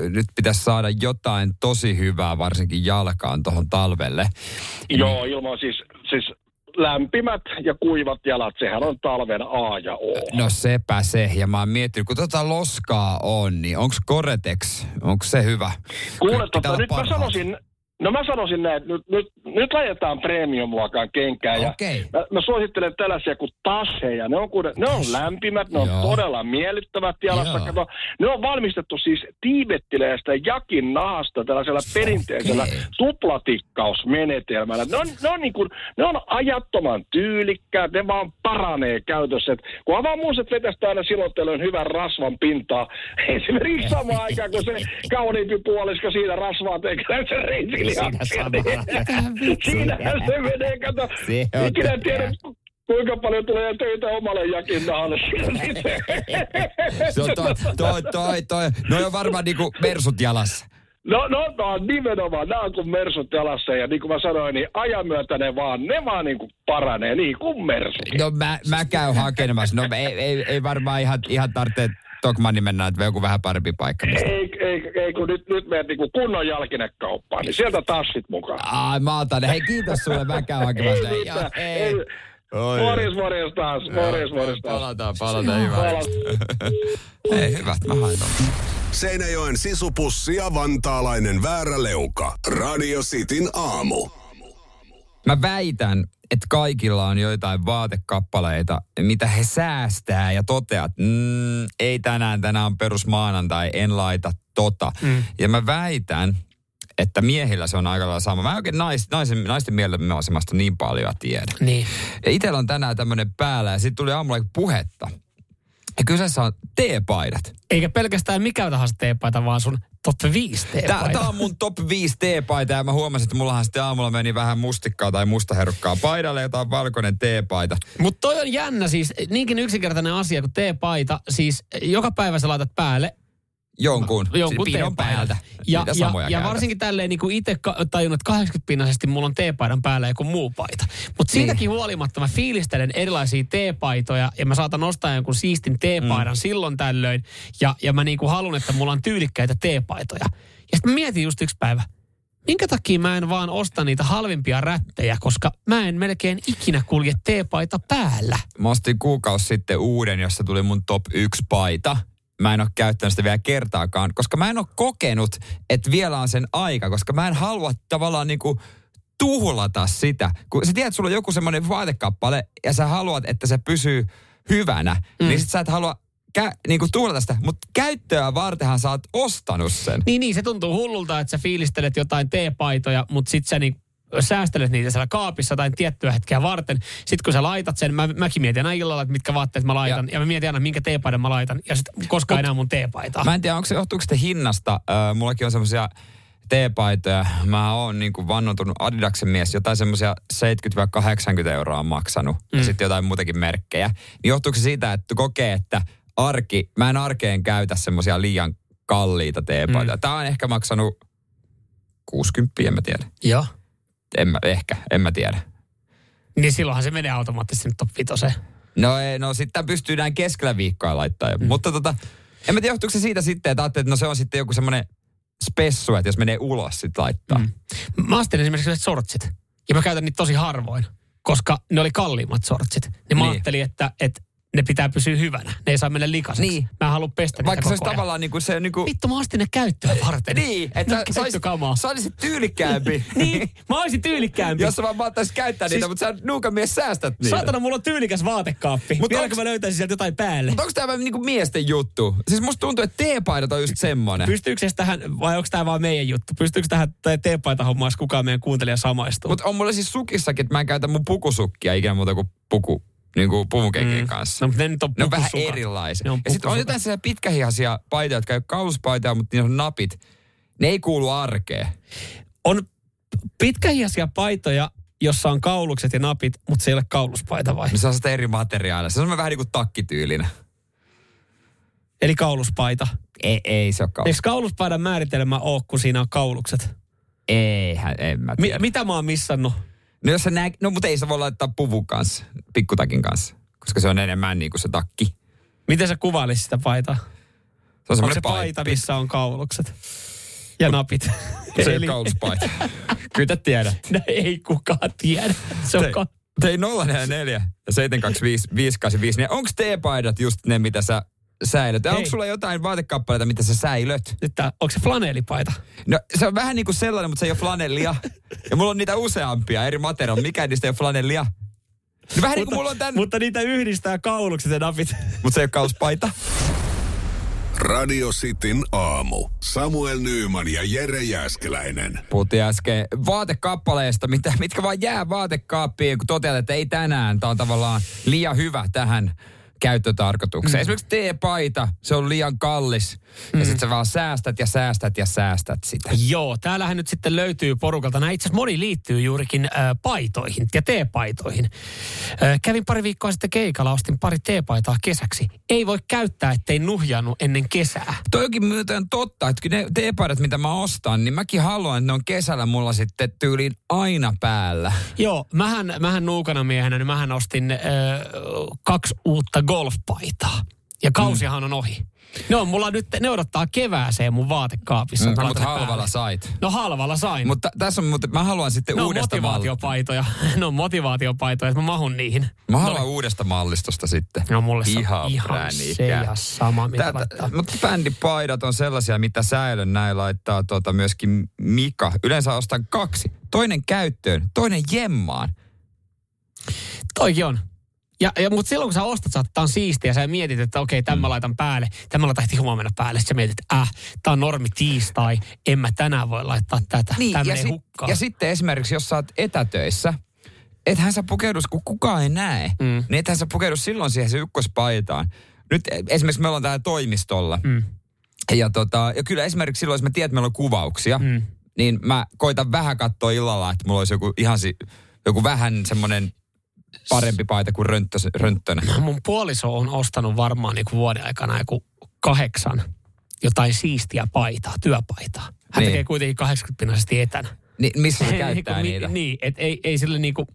Nyt pitäisi saada jotain tosi hyvää, varsinkin jalkaan tuohon talvelle. Joo, ilman siis, siis lämpimät ja kuivat jalat, sehän on talven A ja O. No sepä se. Ja mä oon miettinyt, kun tota loskaa on, niin onks Koretex, onko se hyvä? Kuule, tota, nyt mä sanoisin, no mä sanoisin näin, että nyt, nyt, nyt laitetaan premium-luokan kenkää. Ja Okei. mä, mä, suosittelen tällaisia kuin tasseja. Ne on, kuule, ne on lämpimät, ne on Joo. todella miellyttävät jalassa. Kato, ne on valmistettu siis tiibettiläistä jakin nahasta tällaisella perinteisellä tuplatikkausmenetelmällä. Ne on, ne on, niin kuin, ne on ajattoman tyylikkäät, ne vaan paranee käytössä. Et kun avaamuuset vetästää aina silloin tällöin hyvän rasvan pintaa, esimerkiksi samaan aikaan, kun se kauniimpi puolisko siinä rasvaa tekee se Siinähän se menee, kato. Se on Ikinä tiedä, kuinka paljon tulee töitä omalle jakin nahalle. Se on toi, toi, toi, toi. No on varmaan niinku mersut jalassa. No, no, no nimenomaan, nämä on kuin mersut jalassa ja niin kuin mä sanoin, niin ajan myötä ne vaan, ne vaan niin kuin paranee, niin kuin mersut. No mä, mä käyn hakemassa. No ei, ei, ei varmaan ihan, ihan tarvitse Tokmanni mennä, että joku vähän parempi paikka. mistä- Ei, ei, ei kun nyt, nyt menet niin kunnon jalkinekauppaan, niin sieltä tassit mukaan. Ai mä otan. Hei kiitos sulle, mä käyn hakemassa. Ei Ja, mitään, ei. ei. Oi. Morjes, morjes taas, morjes, morjes taas. Palataan, palataan. Hyvä. Palat- Ei, hyvä, mä haen. Seinäjoen sisupussi ja vantaalainen vääräleuka. Radio Cityn aamu. Mä väitän, että kaikilla on joitain vaatekappaleita, mitä he säästää ja toteat, mm, ei tänään, tänään on perusmaanantai, en laita tota. Mm. Ja mä väitän, että miehillä se on aika lailla sama. Mä en oikein nais, naisen, naisten mieliasemasta niin paljon tiedä. Niin. Ja itsellä on tänään tämmönen päällä ja sitten tuli aamulla puhetta. Ja kyseessä on teepaidat. Eikä pelkästään mikä tahansa teepaita, vaan sun top 5 Tää, teepaita. tää on mun top 5 teepaita ja mä huomasin, että mullahan sitten aamulla meni vähän mustikkaa tai mustaherukkaa paidalle, jota on valkoinen teepaita. Mutta toi on jännä siis, niinkin yksinkertainen asia kuin teepaita. Siis joka päivä sä laitat päälle Jonkun, jonkun pidon päältä. Ja, ja, ja varsinkin tälleen niin kuin itse tajunnut, että 80 pinnaisesti mulla on teepaidan päällä joku muu paita. Mutta siitäkin Niin. huolimatta mä fiilistelen erilaisia teepaitoja ja mä saatan ostaa jonkun siistin teepaidan mm. silloin tällöin. Ja, ja mä niin kuin haluan, että mulla on tyylikkäitä teepaitoja. Ja sitten mietin just yksi päivä, minkä takia mä en vaan osta niitä halvimpia rättejä, koska mä en melkein ikinä kulje teepaita päällä. Mä ostin kuukausi sitten uuden, jossa tuli mun top 1 paita. Mä en ole käyttänyt sitä vielä kertaakaan, koska mä en ole kokenut, että vielä on sen aika, koska mä en halua tavallaan niinku tuhlata sitä. Kun sä tiedät, että sulla on joku semmoinen vaatekappale ja sä haluat, että se pysyy hyvänä, mm. niin sit sä et halua kä- niinku tuhlata sitä, mutta käyttöä vartenhan sä oot ostanut sen. Niin, niin, se tuntuu hullulta, että sä fiilistelet jotain teepaitoja, mutta sit sä niin säästelet niitä siellä kaapissa tai tiettyä hetkeä varten. Sitten kun sä laitat sen, mä, mäkin mietin aina illalla, että mitkä vaatteet mä laitan. Ja, ja mä mietin aina, minkä teepaidan mä laitan. Ja sitten koskaan enää mun teepaitaa. Mä en tiedä, onko se, johtuuko se hinnasta. Äh, mullakin on semmoisia teepaitoja. Mä oon niin kuin vannotunut Adidaksen mies. Jotain semmoisia 70-80 euroa on maksanut. Mm. Ja sitten jotain muutakin merkkejä. Niin johtuuko se siitä, että kokee, että arki, mä en arkeen käytä semmoisia liian kalliita teepaitoja. Mm. Tää on ehkä maksanut 60, en mä tiedä. Joo. En mä, ehkä, en mä tiedä. Niin silloinhan se menee automaattisesti nyt top vitoseen. No, ei, no sitten pystyy näin keskellä viikkoa laittaa. Mm. Mutta tota, en mä tiedä, johtuuko se siitä sitten, että että no se on sitten joku semmoinen spessu, että jos menee ulos sitten laittaa. Mm. Mä astin esimerkiksi sellaiset sortsit. Ja mä käytän niitä tosi harvoin, koska ne oli kalliimmat sortsit. Niin mä Niin. ajattelin, että, että ne pitää pysyä hyvänä. Ne ei saa mennä likaiseksi. Niin. Mä en halua pestä Vaikka niitä se olisi tavallaan niin kuin se niin kuin, Vittu, mä astin ne käyttöön varten. Niin, että No, sä olisit, sä olisit tyylikkäämpi. niin, mä olisin tyylikkäämpi. jos sä vaan malttaisit käyttää niitä, Siis- mutta sä nuukan mies säästät niitä. Saatana, mulla on tyylikäs vaatekaappi. Mut Vieläkö onks- mä löytäisin sieltä jotain päälle? Mutta onko tämä niinku miesten juttu? Siis musta tuntuu, että teepaidat on just semmonen. Pystyykö se tähän, vai onko tämä vaan meidän juttu? Pystyykö tähän tai teepaita hommaan, jos kukaan meidän kuuntelija samaistuu? Mutta on mulla siis sukissakin, että mä en käytä mun pukusukkia ikään muuta kuin puku, niin kuin pumukenkien kanssa. No, mutta ne nyt on Ne on vähän erilaisia. Ne on ja sitten on jotain sellaisia pitkähihaisia paitoja, jotka ei ole kauluspaitoja, mutta niillä on napit. Ne ei kuulu arkeen. On pitkähiaisia paitoja, jossa on kaulukset ja napit, mutta se ei ole kauluspaita vai? Ne saa sitä eri materiaalia. Se on vähän niin kuin takkityylinen. Eli kauluspaita. Ei, ei se ole kaulus. Eikö kauluspaidan määritelmä ole, kun siinä on kaulukset? Eihän, en mä Mi- tiedä. mitä mä oon missannut? No jos näe, no mutta ei se voi laittaa puvun kanssa, pikkutakin kanssa, koska se on enemmän niin kuin se takki. Miten sä kuvailisit sitä paitaa? Se on Onko se paita, paita, missä on kaulukset? Ja napit. Se ei ole kauluspaita. Kyllä te tiedät. No ei kukaan tiedä. Se on, ka- Tein 044 ja 725 585. Niin onko teepaidat just ne, mitä sä säilöt? Onko sulla jotain vaatekappaleita, mitä sä säilöt? Nyt tää, onko se flanelipaita? No se on vähän niin kuin sellainen, mutta se ei ole flanellia. Ja mulla on niitä useampia eri materiaaleja. Mikä niistä ei ole flanellia? No vähän niin kuin mulla on tän... Mutta niitä yhdistää kaulukset ja napit. Mutta se ei ole kauspaita. Radio Cityn aamu. Samuel Nyyman ja Jere Jäskeläinen. Puhuttiin äsken vaatekappaleesta, mitä, mitkä vaan jää vaatekaappiin, kun toteat, että ei tänään. Tämä on tavallaan liian hyvä tähän käyttötarkoitukseen. Mm. Esimerkiksi teepaita, se on liian kallis. Mm. Ja sitten sä vaan säästät ja säästät ja säästät sitä. Joo, täällähän nyt sitten löytyy porukalta. Nämä itse asiassa moni liittyy juurikin äh, paitoihin ja teepaitoihin. Äh, kävin pari viikkoa sitten keikalla, ostin pari teepaitaa kesäksi. Ei voi käyttää, ettei nuhjannut ennen kesää. Toi onkin myöten totta, että ne teepaidat, mitä mä ostan, niin mäkin haluan, että ne on kesällä mulla sitten tyyliin aina päällä. Joo, mähän, mähän nuukana miehenä, niin mähän ostin äh, kaksi uutta golfpaitaa. Ja kausihan on ohi. Ne on mulla nyt, ne odottaa kevääseen mun vaatekaapissa. Mm, Mä mutta halvalla päälle. sait. No halvalla sain. Mutta tässä on, mutta mä haluan sitten ne on uudesta mallista. motivaatiopaitoja. ne on motivaatiopaitoja, että mä mahun niihin. Mä haluan uudesta mallistosta sitten. No mulle se on ihan, ihan prääniikää. se ja sama, mitä Tätä, laittaa. mutta bändipaidat on sellaisia, mitä säilön näin laittaa tuota myöskin Mika. Yleensä ostan kaksi. Toinen käyttöön, toinen jemmaan. Toikin on. Ja, ja, mutta silloin kun sä ostat, sä oot, tää on siistiä, ja sä mietit, että okei, tämän mä laitan päälle, tämän mä laitan heti huomenna päälle. Sitten sä mietit, että äh, tää on normi tiistai, en mä tänään voi laittaa tätä. Niin, Tämä ja, menee hukkaan. ja sitten esimerkiksi, jos sä oot etätöissä, ethän sä pukeudu, kun kukaan ei näe, Mm. mm. niin ethän sä pukeudu silloin siihen se ykköspaitaan. Nyt e- esimerkiksi me ollaan täällä toimistolla. Mm. Ja, tota, ja kyllä esimerkiksi silloin, jos mä tiedän, että meillä on kuvauksia, Mm. mm. niin mä koitan vähän katsoa illalla, että mulla olisi joku ihan si, joku vähän semmoinen parempi paita kuin rönttö, rönttönen. Mun puoliso on ostanut varmaan niin vuoden aikana joku kahdeksan jotain siistiä paitaa, työpaitaa. Hän Niin. tekee kuitenkin 80 etänä. Ni, missä se Ei käyttää niinku, niitä? Niin, et ei, ei sille niinku,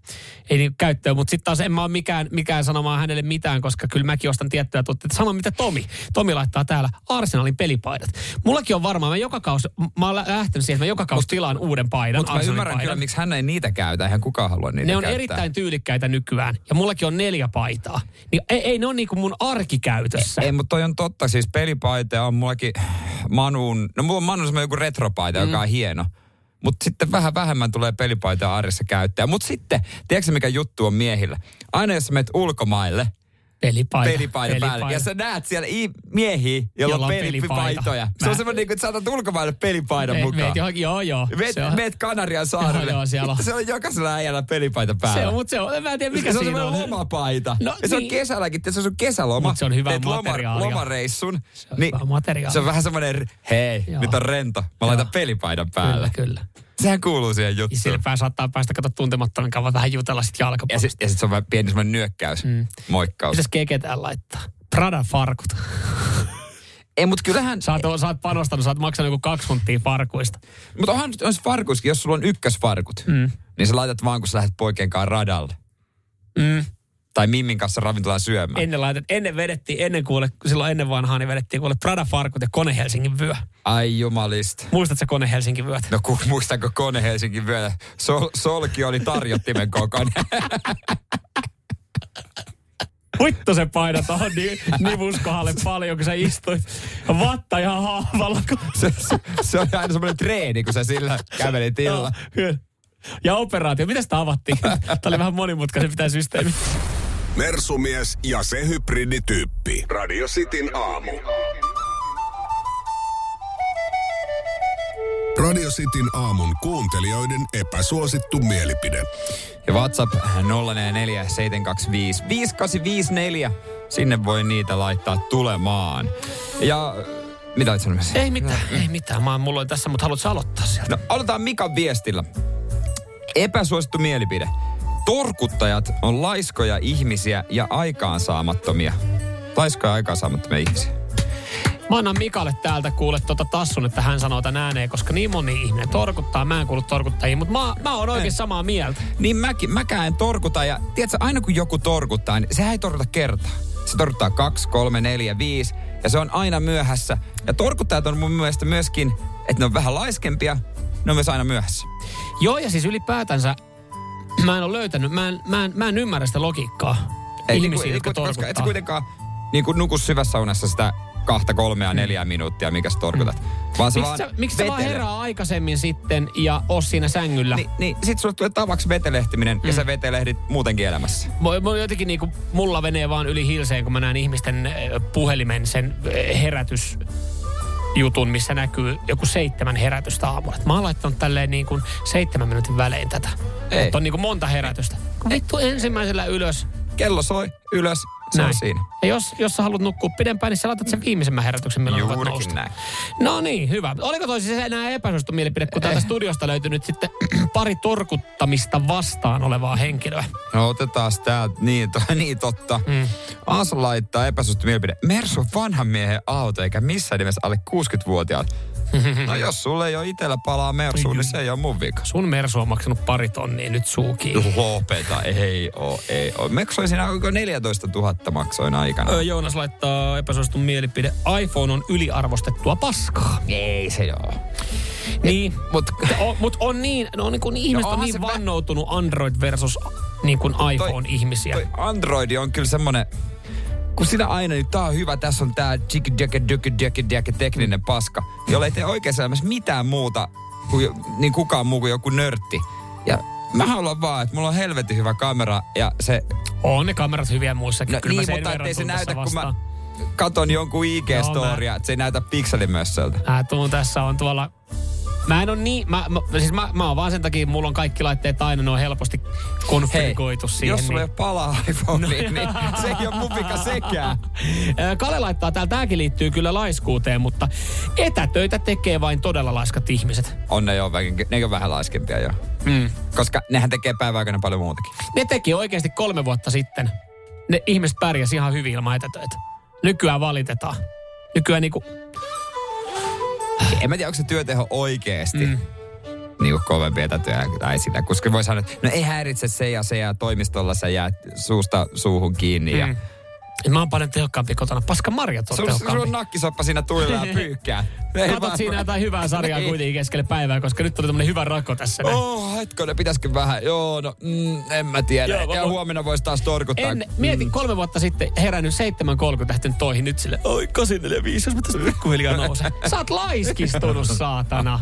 ei niinku käyttöä, mutta sitten taas en mä ole mikään, mikään sanomaan hänelle mitään, koska kyllä mäkin ostan tiettyjä tuotteita. Sama mitä Tomi. Tomi laittaa täällä Arsenalin pelipaidat. Mullakin on varmaan, mä joka kausi, mä oon lähtenyt siihen, että mä joka kausi tilaan uuden paidan, Mutta mä ymmärrän kyllä, paidan. miksi hän ei niitä käytä. Eihän kukaan halua niitä Ne on käyttää. erittäin tyylikkäitä nykyään. Ja mullakin on neljä paitaa. Niin ei, ei ne ole niinku mun arkikäytössä. Ei, mutta toi on totta. Siis pelipaita on mullakin Manuun, no mulla on semmoinen joku retropaita, mm. joka on hieno. Mutta sitten vähän vähemmän tulee pelipaitaa arjessa käyttää. Mutta sitten, tiedätkö mikä juttu on miehillä? Aina jos menet ulkomaille, Pelipaita. pelipaita, päälle. Ja sä näet siellä i- miehiä, joilla Jolla on on pelipaitoja. pelipaita. Se on Mä- semmoinen, niin kuin, että sä otat ulkomaille pelipaidan Me- mukaan. meet johonkin- joo, joo. Meet, Se on- meet Kanarian saarelle. Joo, joo, siellä on. Se on jokaisella äijällä pelipaita päällä. Se on, mutta se on, mä en tiedä mikä se on siinä semmoinen on. lomapaita. No, ja se on niin. kesälläkin, se on sun kesäloma. Mut se on hyvää Teet materiaalia. Loma, lomareissun. Se on hyvää materiaalia. Se on vähän semmoinen, hei, Joo. nyt on rento. Mä laitan pelipaidan päälle. Kyllä, kyllä. Sehän kuuluu siihen Ja juttuun. sillä pää saattaa päästä kato tuntemattoman kanssa vähän jutella sit Ja jalkapallosta. sitten sit se on vähän pieni semmoinen nyökkäys, mm. moikkaus. Mitäs keketään laittaa? Prada-farkut. Ei, mutta kyllähän, Sä oot, sä oot panostanut, sä oot maksanut joku kaksi hunttia farkuista. mutta onhan on se farkuskin, jos sulla on ykkösfarkut, mm. niin sä laitat vaan, kun sä lähdet poikien kanssa radalle. Mm. Tai Mimmin kanssa ravintolaan syömään. Ennen, laitet, ennen vedettiin, ennen kuule, silloin ennen vanhaa, niin vedettiin kuule Prada-farkut ja Kone Helsingin vyö. Ai jumalista. Muistatko Kone Helsingin vyöt? No ku, muistanko Kone Helsingin vyöllä? Sol, solki oli tarjottimen kokoinen. Vittu se paino tohon ni, nivuskohalle paljon, kun sä istuit. Vatta ihan haavalla. kun- se, se, se oli aina semmoinen treeni, kun sä sillä kävelit illalla. Kyllä. Ja operaatio, miten sitä avattiin? Tämä oli vähän monimutkaisen pitää systeemi. Mersumies ja se hybridityyppi. Radio Cityn aamu. Radio Cityn aamun kuuntelijoiden epäsuosittu mielipide. Ja WhatsApp 044 725 5854. Sinne voi niitä laittaa tulemaan. Ja mitä olet sanomassa? Ei mitään, ei mitään. Mä, mulla on tässä, mutta haluatko aloittaa sieltä? No aloitetaan Mikan viestillä. Epäsuosittu mielipide. Torkuttajat on laiskoja ihmisiä ja aikaansaamattomia. Laiskoja ja aikaansaamattomia ihmisiä. Mä annan Mikalle täältä kuule tuota tassun, että hän sanoo tämän ääneen, koska niin moni ihminen torkuttaa. Mä en kuulu torkuttajiin, mutta mä, mä oon oikein samaa mieltä. Niin mäkin, mäkään en torkuta ja tiedätkö, aina kun joku torkuttaa, niin sehän ei torkuta kertaa. Se torkuttaa kaksi, kolme, neljä, viisi ja se on aina myöhässä. Ja torkuttajat on mun mielestä myöskin, että ne on vähän laiskempia, ne on myös aina myöhässä. Joo, ja siis ylipäätänsä Mä en ole löytänyt, mä en, mä en, mä en ymmärrä sitä logiikkaa. Ei, Ihmisiä, niinku- jotka koska et sä kuitenkaan niin kuin nuku syvässä unessa sitä kahta, kolmea, neljää minuuttia, mikä sä torkutat. Vaan sä Miksi vaan sä, miksi sä vaan herää aikaisemmin sitten ja oo siinä sängyllä? Niin, niin sit sulle tulee tavaksi vetelehtiminen Mm. ja sä vetelehdit muutenkin elämässä. Moi, moi jotenkin niinku, mulla menee vaan yli hilseen, kun mä näen ihmisten äh, puhelimen sen äh, herätys jutun, missä näkyy joku seitsemän herätystä aamulla. Mä oon laittanut tälleen niin kuin seitsemän minuutin välein tätä. Ei. Että on niin kuin monta herätystä. Vittu ensimmäisellä ylös. Kello soi, ylös, se on siinä. Ja jos, jos sä haluat nukkua pidempään, niin sä laitat sen viimeisemmän herätyksen, milloin voit Juurikin nousta. näin. No niin, hyvä. Oliko toi siis enää epäsuosittu mielipide, kun täältä studiosta löytyy nyt sitten pari torkuttamista vastaan olevaa henkilöä? No otetaan täältä, niin, to, niin totta. Mm. Aaso laittaa epäsuosittu mielipide. Mersu vanhan miehen auto, eikä missään nimessä alle 60-vuotiaat. No jos sulle ei ole itsellä palaa Mersuun, niin se ei ole mun vika. Sun Mersu on maksanut pari tonnia nyt suukiin. Lopeta, ei oo, ei oo. Maksoi siinä oliko 14 000 maksoin aikana. Ö, Joonas laittaa epäsuositun mielipide. iPhone on yliarvostettua paskaa. Ei se joo. Niin, Mut, o, mut on niin, no niin kuin ihmiset No on niin vannoutunut Android versus niin kuin iPhone-ihmisiä. toi Android on kyllä semmonen, kun sinä aina, niin tää on hyvä, tässä on tää tekninen paska, jolla ei tee oikeassa elämässä mitään muuta kuin niin kukaan muu kuin joku nörtti. Ja mä haluan vaan, että mulla on helvetin hyvä kamera ja se, On ne kamerat hyviä muissakin. no, Kyllä mä niin, sen mutta ettei se näytä, tässä kun mä vastaan. katon jonkun IG-storia, että se ei näytä pikselimössöltä. Mä tuun tässä on tuolla... Mä en on niin... Mä, mä, siis mä, mä oon vaan sen takia, mulla on kaikki laitteet aina noin helposti konfiguoitu siihen. jos sulla ei niin. palaa iPhone, niin, niin se ei ole mun vika sekään. Kale laittaa täällä, tääkin liittyy kyllä laiskuuteen, mutta etätöitä tekee vain todella laiskat ihmiset. On ne jo vähän, ne on vähän laiskempia jo. Mm. Koska nehän tekee päiväaikana paljon muutakin. Ne teki oikeasti kolme vuotta sitten. Ne ihmiset pärjäs ihan hyvin ilman etätöitä. Nykyään valitetaan. Nykyään niinku... En mä tiedä, onko se työteho oikeesti mm. niin kuin kovempi etätyö tai sitä. Koska voi sanoa, että no ei häiritse se ja se ja toimistolla sä jäät suusta suuhun kiinni. Mm. Ja Mä oon paljon tehokkaampi kotona. Paska marjat on sun, tehokkaampi. on nakkisoppa siinä tuilla ja pyykkää. Katot siinä jotain hyvää sarjaa Ei. kuitenkin keskelle päivää, koska nyt oli tämmönen hyvä rako tässä. näin. Oh, hetkonen, pitäisikö vähän? Joo, no, mm, en mä tiedä. Joo, mä ja huomenna voisi taas torkuttaa. En, mieti, kolme vuotta sitten herännyt 7.30 lähtenyt toihin nyt sille, oi 845, jos mä tästä pikkuhiljaa nousen. Sä oot laiskistunut, saatana.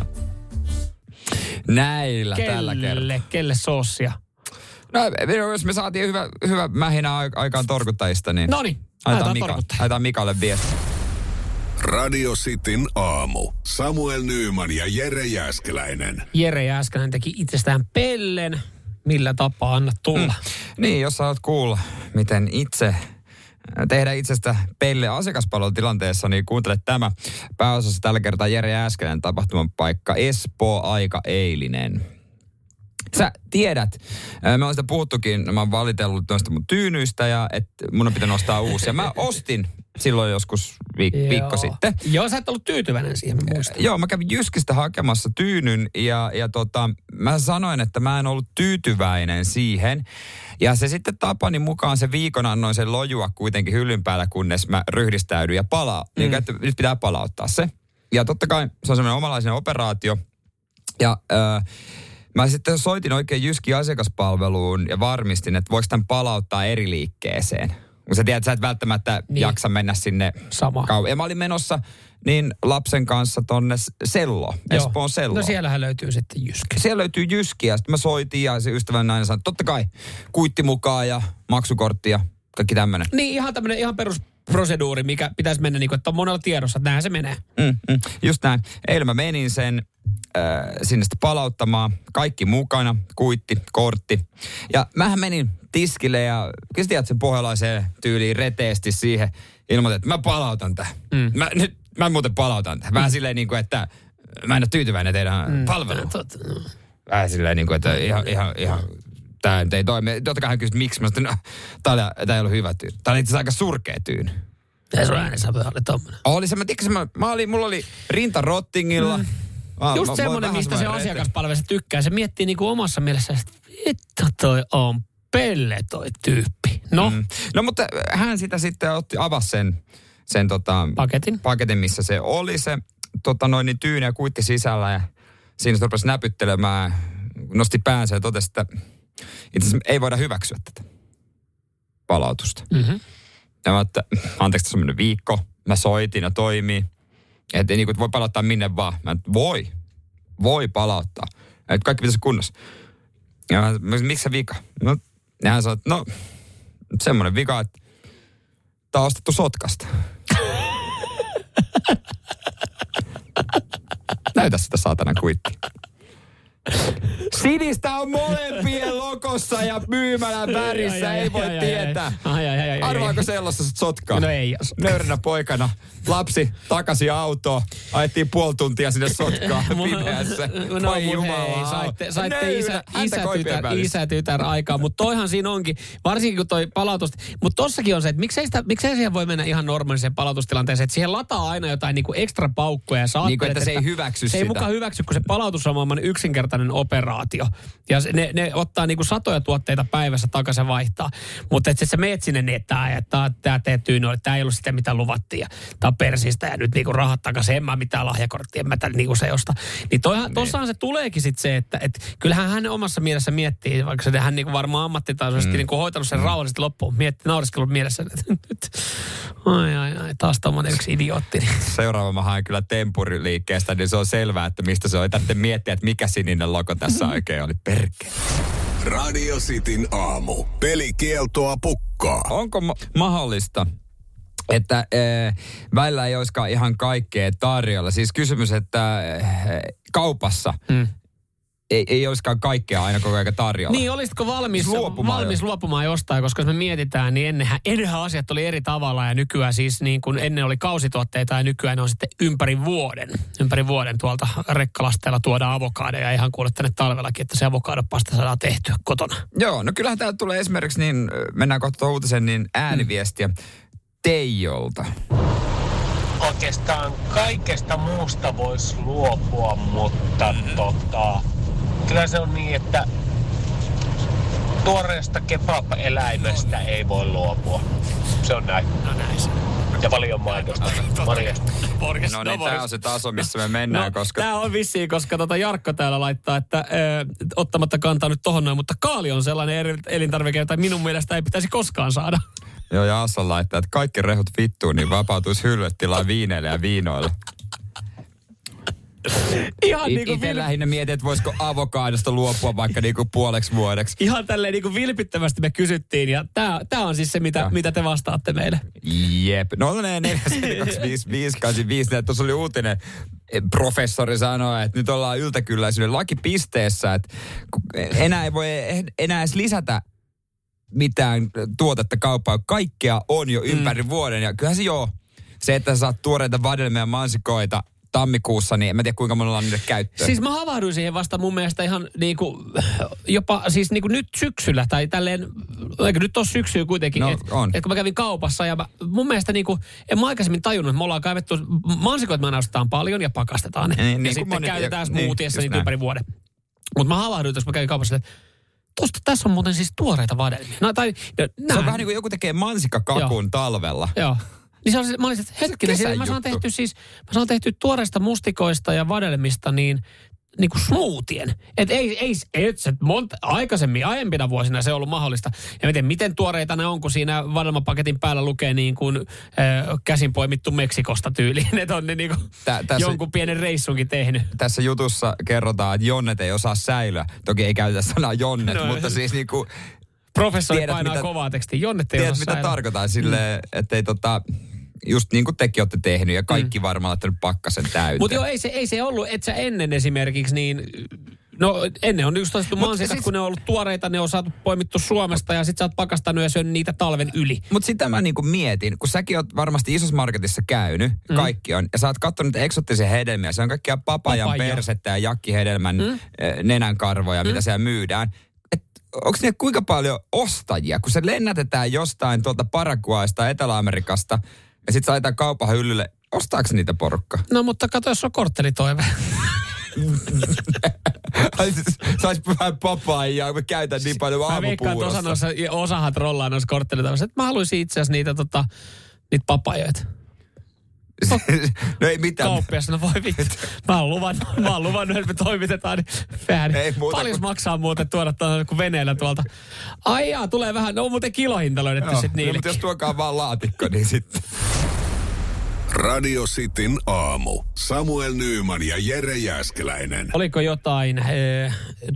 Näillä tällä kertaa. Kelle, kelle soossia? No, jos me saatiin hyvä, hyvä mähinä ai- aikaan torkuttajista, niin... Ajetaan, aletaan Mika, ajetaan Mikalle viesti. Radio Cityn aamu. Samuel Nyyman ja Jere Jäskeläinen. Jere Jääskänen teki itsestään pellen. Millä tapaa anna tulla? Niin, jos sä haluat kuulla, miten itse tehdä itsestä pelle asiakaspalvelutilanteessa, niin kuuntele tämä. Pääosassa tällä kertaa Jere Äskeinen tapahtuman paikka Espoo aika eilinen. Sä tiedät, ää, me on sitä puhuttukin, mä oon valitellut noista mun tyynyistä ja että mun on pitänyt ostaa uusia. Mä ostin silloin joskus viik- viikko sitten. Joo, sä et ollut tyytyväinen siihen, mä muistan. Joo, mä kävin Jyskistä hakemassa tyynyn ja, ja tota, mä sanoin, että mä en ollut tyytyväinen siihen. Ja se sitten tapani mukaan se viikon annoin sen lojua kuitenkin hyllyn päällä, kunnes mä ryhdistäydyin ja palaa. Mm. Niin, että nyt pitää palauttaa se. Ja totta kai se on semmoinen omalaisen operaatio. Ja äh, mä sitten soitin oikein Jyski asiakaspalveluun ja varmistin, että voiko tämän palauttaa eri liikkeeseen. Kun sä tiedät, sä et välttämättä Niin. jaksa mennä sinne Sama. Kau- ja mä olin menossa niin lapsen kanssa tonne Sello, Joo. Espoon Sello. No siellähän löytyy sitten Jyskä. Siellä löytyy Jyski ja sitten mä soitin ja se ystävän nainen sanoi, totta kai kuitti mukaan ja maksukortti ja kaikki tämmöinen. Niin ihan tämmönen ihan perusproseduuri, mikä pitäisi mennä niin kuin, että on monella tiedossa, että näinhän se menee. Mm, mm, just näin. Eilen mä menin sen äh, sinne sitten palauttamaan. Kaikki mukana, kuitti, kortti. Ja mähän menin tiskille ja kyllä sen pohjalaiseen tyyliin reteesti siihen. Ilmoitin, että mä palautan tämän. Mm. Mä, nyt, mä muuten palautan tämän. Vähän silleen niin kuin, että mä en ole tyytyväinen teidän mm. palveluun. Vähän silleen niin kuin, että ihan, ihan, ihan tämä nyt ei toimi. Totta kai hän kysyi, miksi. Mä sanoin, no, oli, tää ei ollut hyvä tyyny. Tää oli itse asiassa aika surkea tyyny. Ei sun äänesävy oli tommonen. Oli se, mä, tiedätkö, mä, mä olin, mulla oli rinta rottingilla. Mm. Mä, Just mä- semmonen, mistä se asiakaspalvelussa tykkää. Se miettii niinku omassa mielessä, että vittu toi on pelle toi tyyppi. No. Mm. No mutta hän sitä sitten otti, avasi sen, sen tota, paketin. paketin, missä se oli se tota, noin niin tyyni ja kuitti sisällä ja siinä se rupesi näpyttelemään, nosti päänsä ja totesi, että itse asiassa ei voida hyväksyä tätä palautusta. Mm-hmm. Ja mä, että, anteeksi, tässä on mennyt viikko. Mä soitin ja toimii. Että niin kuin, voi palauttaa minne vaan. Mä, että voi. Voi palauttaa. Että kaikki pitäisi kunnossa. Ja mä, mä miksi se vika? No, ja hän sanoi, että no, semmoinen vika, että tää on ostettu Sotkasta. Näytä sitä saatana kuitti. Sinistä on molempien lokossa ja myymälän värissä, ei voi tietää. Ai, Arvaako sellaista sotkaa? No ei. Nöyränä poikana. Lapsi takaisin autoon. Ajettiin puoli tuntia sinne sotkaan pimeässä. No mut jumala. hei, saitte, saitte Nöyrä, isä, isä, tytär, isä tytär aikaa, mutta toihan siinä onkin, varsinkin kun toi palautus, mutta tossakin on se, että miksei, sitä, miksei siihen voi mennä ihan normaaliseen palautustilanteeseen, että siihen lataa aina jotain niinku ekstra paukkuja ja sä Niin kuin, ajattelet, että se ei hyväksy Se ei sitä. mukaan hyväksy, kun se palautus on maailman yksinkertainen operaatio. Ja ne, ne ottaa niinku satoja tuotteita päivässä takaisin vaihtaa. Mutta että sä meet sinne niin, että teet tyyny, että tää ei ollut sitä, mitä luvattiin. Ja tää on persistä ja nyt niinku rahat takaisin. En mä mitään lahjakorttia, en mä tällä niinku se osta. Niin toihan, tossahan se tuleekin sitten se, että et, kyllähän hän omassa mielessä miettii, vaikka se hän niinku varmaan ammattitaitoisesti mm. niinku hoitanut sen rauhallisesti loppuun. Mietti, nauriskellut mielessä, että nyt, ai ai ai, taas tommonen yksi idiootti. Seuraava mä haen kyllä tempuriliikkeestä, niin se on selvää, että mistä se on. Ei tarvitse miettiä, että mikä sininen logo tässä oikein oli. Perkele. Radio Cityn aamu. Pelikieltoa pukkaa. Onko ma- mahdollista, että äh, välillä ei olisikaan ihan kaikkea tarjolla? Siis kysymys, että äh, kaupassa Mm. Ei, ei olisikaan kaikkea aina koko ajan tarjolla. Niin, olisitko valmis Luopumaan luopumaan, valmis jo. luopumaan jostain, koska jos me mietitään, niin ennenhän, ennenhän asiat oli eri tavalla ja nykyään siis niin kuin ennen oli kausituotteita ja nykyään ne on sitten ympäri vuoden. Ympäri vuoden tuolta rekkalasteella tuodaan avokadoja ja ihan kuule tänne talvellakin, että se avokadopasta saadaan tehtyä kotona. Joo, no kyllähän täältä tulee esimerkiksi, niin mennään kohta tuohon uutiseen, niin ääniviestiä Teijolta. oikeastaan kaikesta muusta voisi luopua, mutta mm-hmm. tota, kyllä se on niin, että tuoreesta kebab-eläimestä ei voi luopua. Se on näin. No näin se. Ja paljon maidosta. Marjasta. Boris, No niin, tämä on se taso, missä me mennään, No, koska... Tämä on vissiin, koska tota Jarkko täällä laittaa, että ö, ottamatta kantaa nyt tohon noin, mutta kaali on sellainen eri, elintarvike, jota minun mielestä ei pitäisi koskaan saada. Joo, ja Assa laittaa, että kaikki rehut vittuun, niin vapautuisi hyllytilaa viineille ja viinoille. Ihan It, niin kuin itse lähinnä mietin, että voisiko avokaadosta luopua vaikka niinku puoleksi vuodeksi. ihan tälleen niin kuin vilpittömästi me kysyttiin ja tämä tää on siis se, mitä, Joo. mitä te vastaatte meille. Jep. No 047255, tuossa oli uutinen. Professori sanoi, että nyt ollaan yltäkylläisyyden lakipisteessä, että enää ei voi enää edes lisätä mitään tuotetta kauppaan. Kaikkea on jo ympäri mm. vuoden. Ja kyllähän se joo, se, että sä saat tuoreita vadelmia ja mansikoita tammikuussa, niin en mä tiedä kuinka monella on niille käyttöön. Siis mä havahduin siihen vasta mun mielestä ihan niinku, jopa siis niinku nyt syksyllä tai tälleen, eikö nyt ole syksyä kuitenkin, No, että on. et kun mä kävin kaupassa ja mä, mun mielestä niinku, en mä aikaisemmin tajunnut, että me ollaan kaivettu, mansikoita me ostetaan paljon ja pakastetaan ne. Niin, ja niin sitten moni- käytetään niin, smoothiessa niitä näin. ympäri vuoden. Mutta mä havahduin, jos mä kävin kaupassa, että tosta tässä on muuten siis tuoreita vadelmia. No, tai, no, se on vähän niin kuin joku tekee mansikkakakun talvella. Joo. Niin se on, se- mä olisin, että hetkinen, kesän siis mä saan tehty siis, mä saan tehty tuoreista mustikoista ja vadelmista niin, niin kuin smoothien. Et ei, ei, ei et se monta, aikaisemmin, aiempina vuosina se on ollut mahdollista. Ja miten, miten tuoreita ne on, kun siinä vadelmapaketin päällä lukee niin kuin äh, käsin poimittu Meksikosta tyyliin. Että on ne niin kuin Tä- tässä- jonkun pienen reissunkin tehnyt. Tässä jutussa kerrotaan, että jonnet ei osaa säilyä. Toki ei käytetä sanaa jonnet, No. mutta siis niin kuin, Professori Tiedät, painaa mitä- kovaa tekstiä. Jonnet ei tiedät osaa mitä säilyä. tarkoitan sille, että ei tota, just niin kuin tekin olette tehnyt ja kaikki varmaan laittanut pakkasen täyteen. Mutta joo, ei se, ei se ollut, että sä ennen esimerkiksi niin... No ennen on just ostettu Mut mansikat, siis- kun ne on ollut tuoreita, ne on saatu poimittu Suomesta ja sit sä oot pakastanut ja syönyt niitä talven yli. Mutta sitä mä niinku mietin, kun säkin oot varmasti isossa marketissa käynyt, mm. kaikki on, ja sä oot katsonut niitä eksottisia hedelmiä, se on kaikkia papajan Papaja. persettä ja jakkihedelmän mm. nenänkarvoja, mm. mitä siellä myydään. Onko ne kuinka paljon ostajia, kun se lennätetään jostain tuolta Paraguaysta, Etelä-Amerikasta, ja sitten laitetaan kaupan hyllylle, ostaako niitä porukka? No mutta kato, jos on korttelitoive. Siis, sais vähän papaijaa, kun mä käytän niin paljon Mä veikkaan, että osa aamupuurossa. noissa, osahan trollaa noissa korttelitoivissa. Mä haluaisin itse asiassa niitä, tota, niitä papajoita. no ei mitään. Kauppias, no voi vittu. Mä oon luvannut, mä oon luvannut että me toimitetaan. Niin. Ei muuta Paljon kuin- maksaa muuten tuoda tuonne kuin veneellä tuolta. Ai jaa, tulee vähän. No on muuten kilohinta löydetty sitten no, niille. mutta jos tuokaa vaan laatikko, niin sitten. Radio Cityn aamu. Samuel Nyyman ja Jere Jäskeläinen. Oliko jotain e,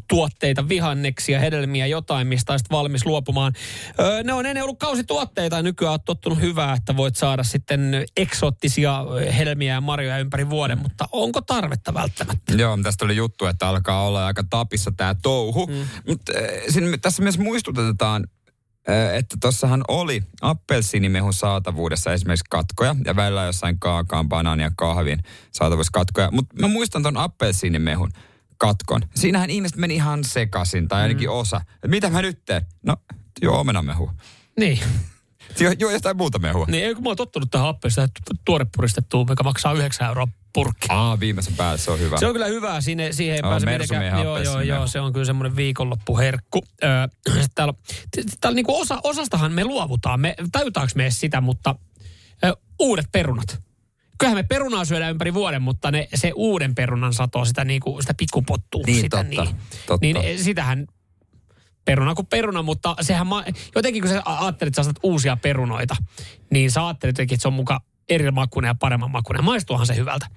tuotteita, vihanneksia, hedelmiä, jotain, mistä olisit valmis luopumaan? Ö, ne on ennen ollut kausituotteita ja nykyään olet tottunut hyvää, että voit saada sitten eksoottisia hedelmiä ja marjoja ympäri vuoden, mutta onko tarvetta välttämättä? Joo, tästä oli juttu, että alkaa olla aika tapissa tämä touhu. Mm. Mutta tässä myös muistutetaan, että tuossahan oli appelsiinimehun saatavuudessa esimerkiksi katkoja ja välillä jossain kaakaan, banaanin ja kahvin saatavuudessa katkoja. Mutta mä muistan ton appelsiinimehun katkon. Siinähän ihmiset meni ihan sekaisin, tai ainakin osa. Et mitä mä nyt teen? No, joo, omenamehu. Niin. Joo, joo, jotain muuta mehua. Niin, ei kun mä oon tottunut tähän appelista tuorepuristettuun, mikä maksaa 9 euroa purkki. Aa, viimeisen päälle se on hyvä. Se on kyllä hyvä, siihen, siihen ei pääse mitenkään. Joo, joo, joo, se on kyllä semmoinen viikonloppuherkku. Öö, täällä, täällä niinku osa, osastahan me luovutaan, me, tajutaanko me sitä, mutta ö, uudet perunat. Kyllähän me perunaa syödään ympäri vuoden, mutta ne, se uuden perunan sato, sitä, niinku, sitä pikkupottua. Niin, sitä, totta, niin, totta. niin eh, sitähän peruna kuin peruna, mutta sehän ma- jotenkin kun sä ajattelit, että sä uusia perunoita, niin sä ajattelit jotenkin, että se on muka eri makuinen ja paremman makuinen. Maistuuhan se hyvältä.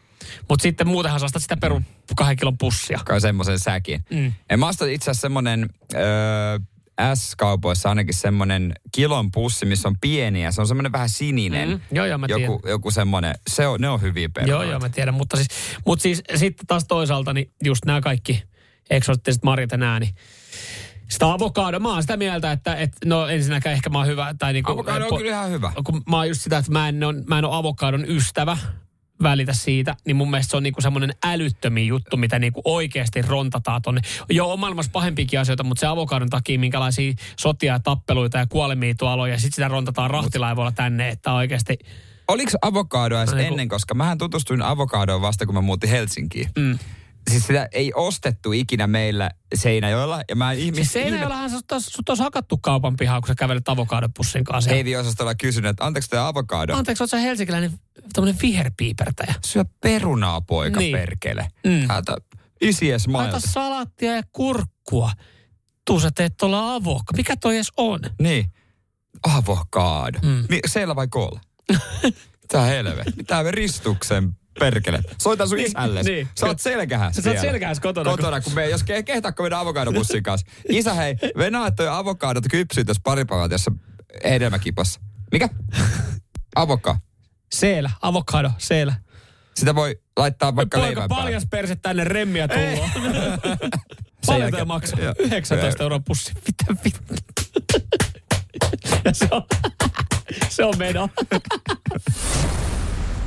Mutta sitten muutenhan sä ostat sitä perun kahden kilon pussia. kai semmoisen säkin. Mm. Mä ostan itse asiassa semmonen öö, S-kaupoissa ainakin semmonen kilon pussi, missä on pieniä. Se on semmonen vähän sininen. Mm. Joo, joo, mä joku, joku semmonen, se on, ne on hyviä perunoita. Joo, joo, mä tiedän. Mutta siis, mutta siis sitten taas toisaalta, niin just nämä kaikki eksoottiset marjat ja nää, niin sitä avokado, mä oon sitä mieltä, että, että no ensinnäkään ehkä mä oon hyvä. Tai niinku, Avokado on kyllä ihan hyvä. Kun mä oon just sitä, että mä en, on, mä en ole avokadon ystävä, välitä siitä, niin mun mielestä se on niinku semmoinen älyttömiä juttu, mitä niinku oikeasti rontataan tonne. Joo, on maailmassa pahempiakin asioita, mutta se avokadon takia minkälaisia sotia ja tappeluita ja kuolemia tuolla ja sitten sitä rontataan rahtilaivoilla tänne, että oikeasti... Oliko avokado edes No niin ennen, koska mähän tutustuin avokadoon vasta, kun mä muutin Helsinkiin. Mm. Siis sitä ei ostettu ikinä meillä Seinäjoella. Ja mä ihmis, Siis Seinäjoellahan sut olisi sut olisi hakattu kaupan pihaa, kun sä kävelet avokadopussin kanssa. Heiviosastolla kysynyt, että anteeksi tämä avokado. Anteeksi, oot sä helsinkiläinen tämmöinen viherpiipertäjä? Syö perunaa, poika, Niin. perkele. Mm. Ältä isies mailta. salaattia ja kurkkua. Tuu sä teet tuolla avokka. Mikä toi edes on? Niin. Avokado. Mm. Mm. Seellä vai koolla? Tää helvetti. Mitä me ristuksen perkele. Soita sun Niin, isälle. niin. Sä oot selkähässä Sä oot selkähässä kotona, kun- Kotona, kun me, jos ke, kehtaakko mennä avokadopussin kanssa. Isä hei, venää toi avokadot kypsyy tässä pari päivää tässä hedelmäkipassa. Mikä? Avokka. Seelä, avokado, seelä. Sitä voi laittaa vaikka Poika leivän päälle. paljas perse tänne remmiä tulloa. Sen Paljon toi maksaa? Joo. 19 euroa pussi. Mitä vittu? Se on, se on meno.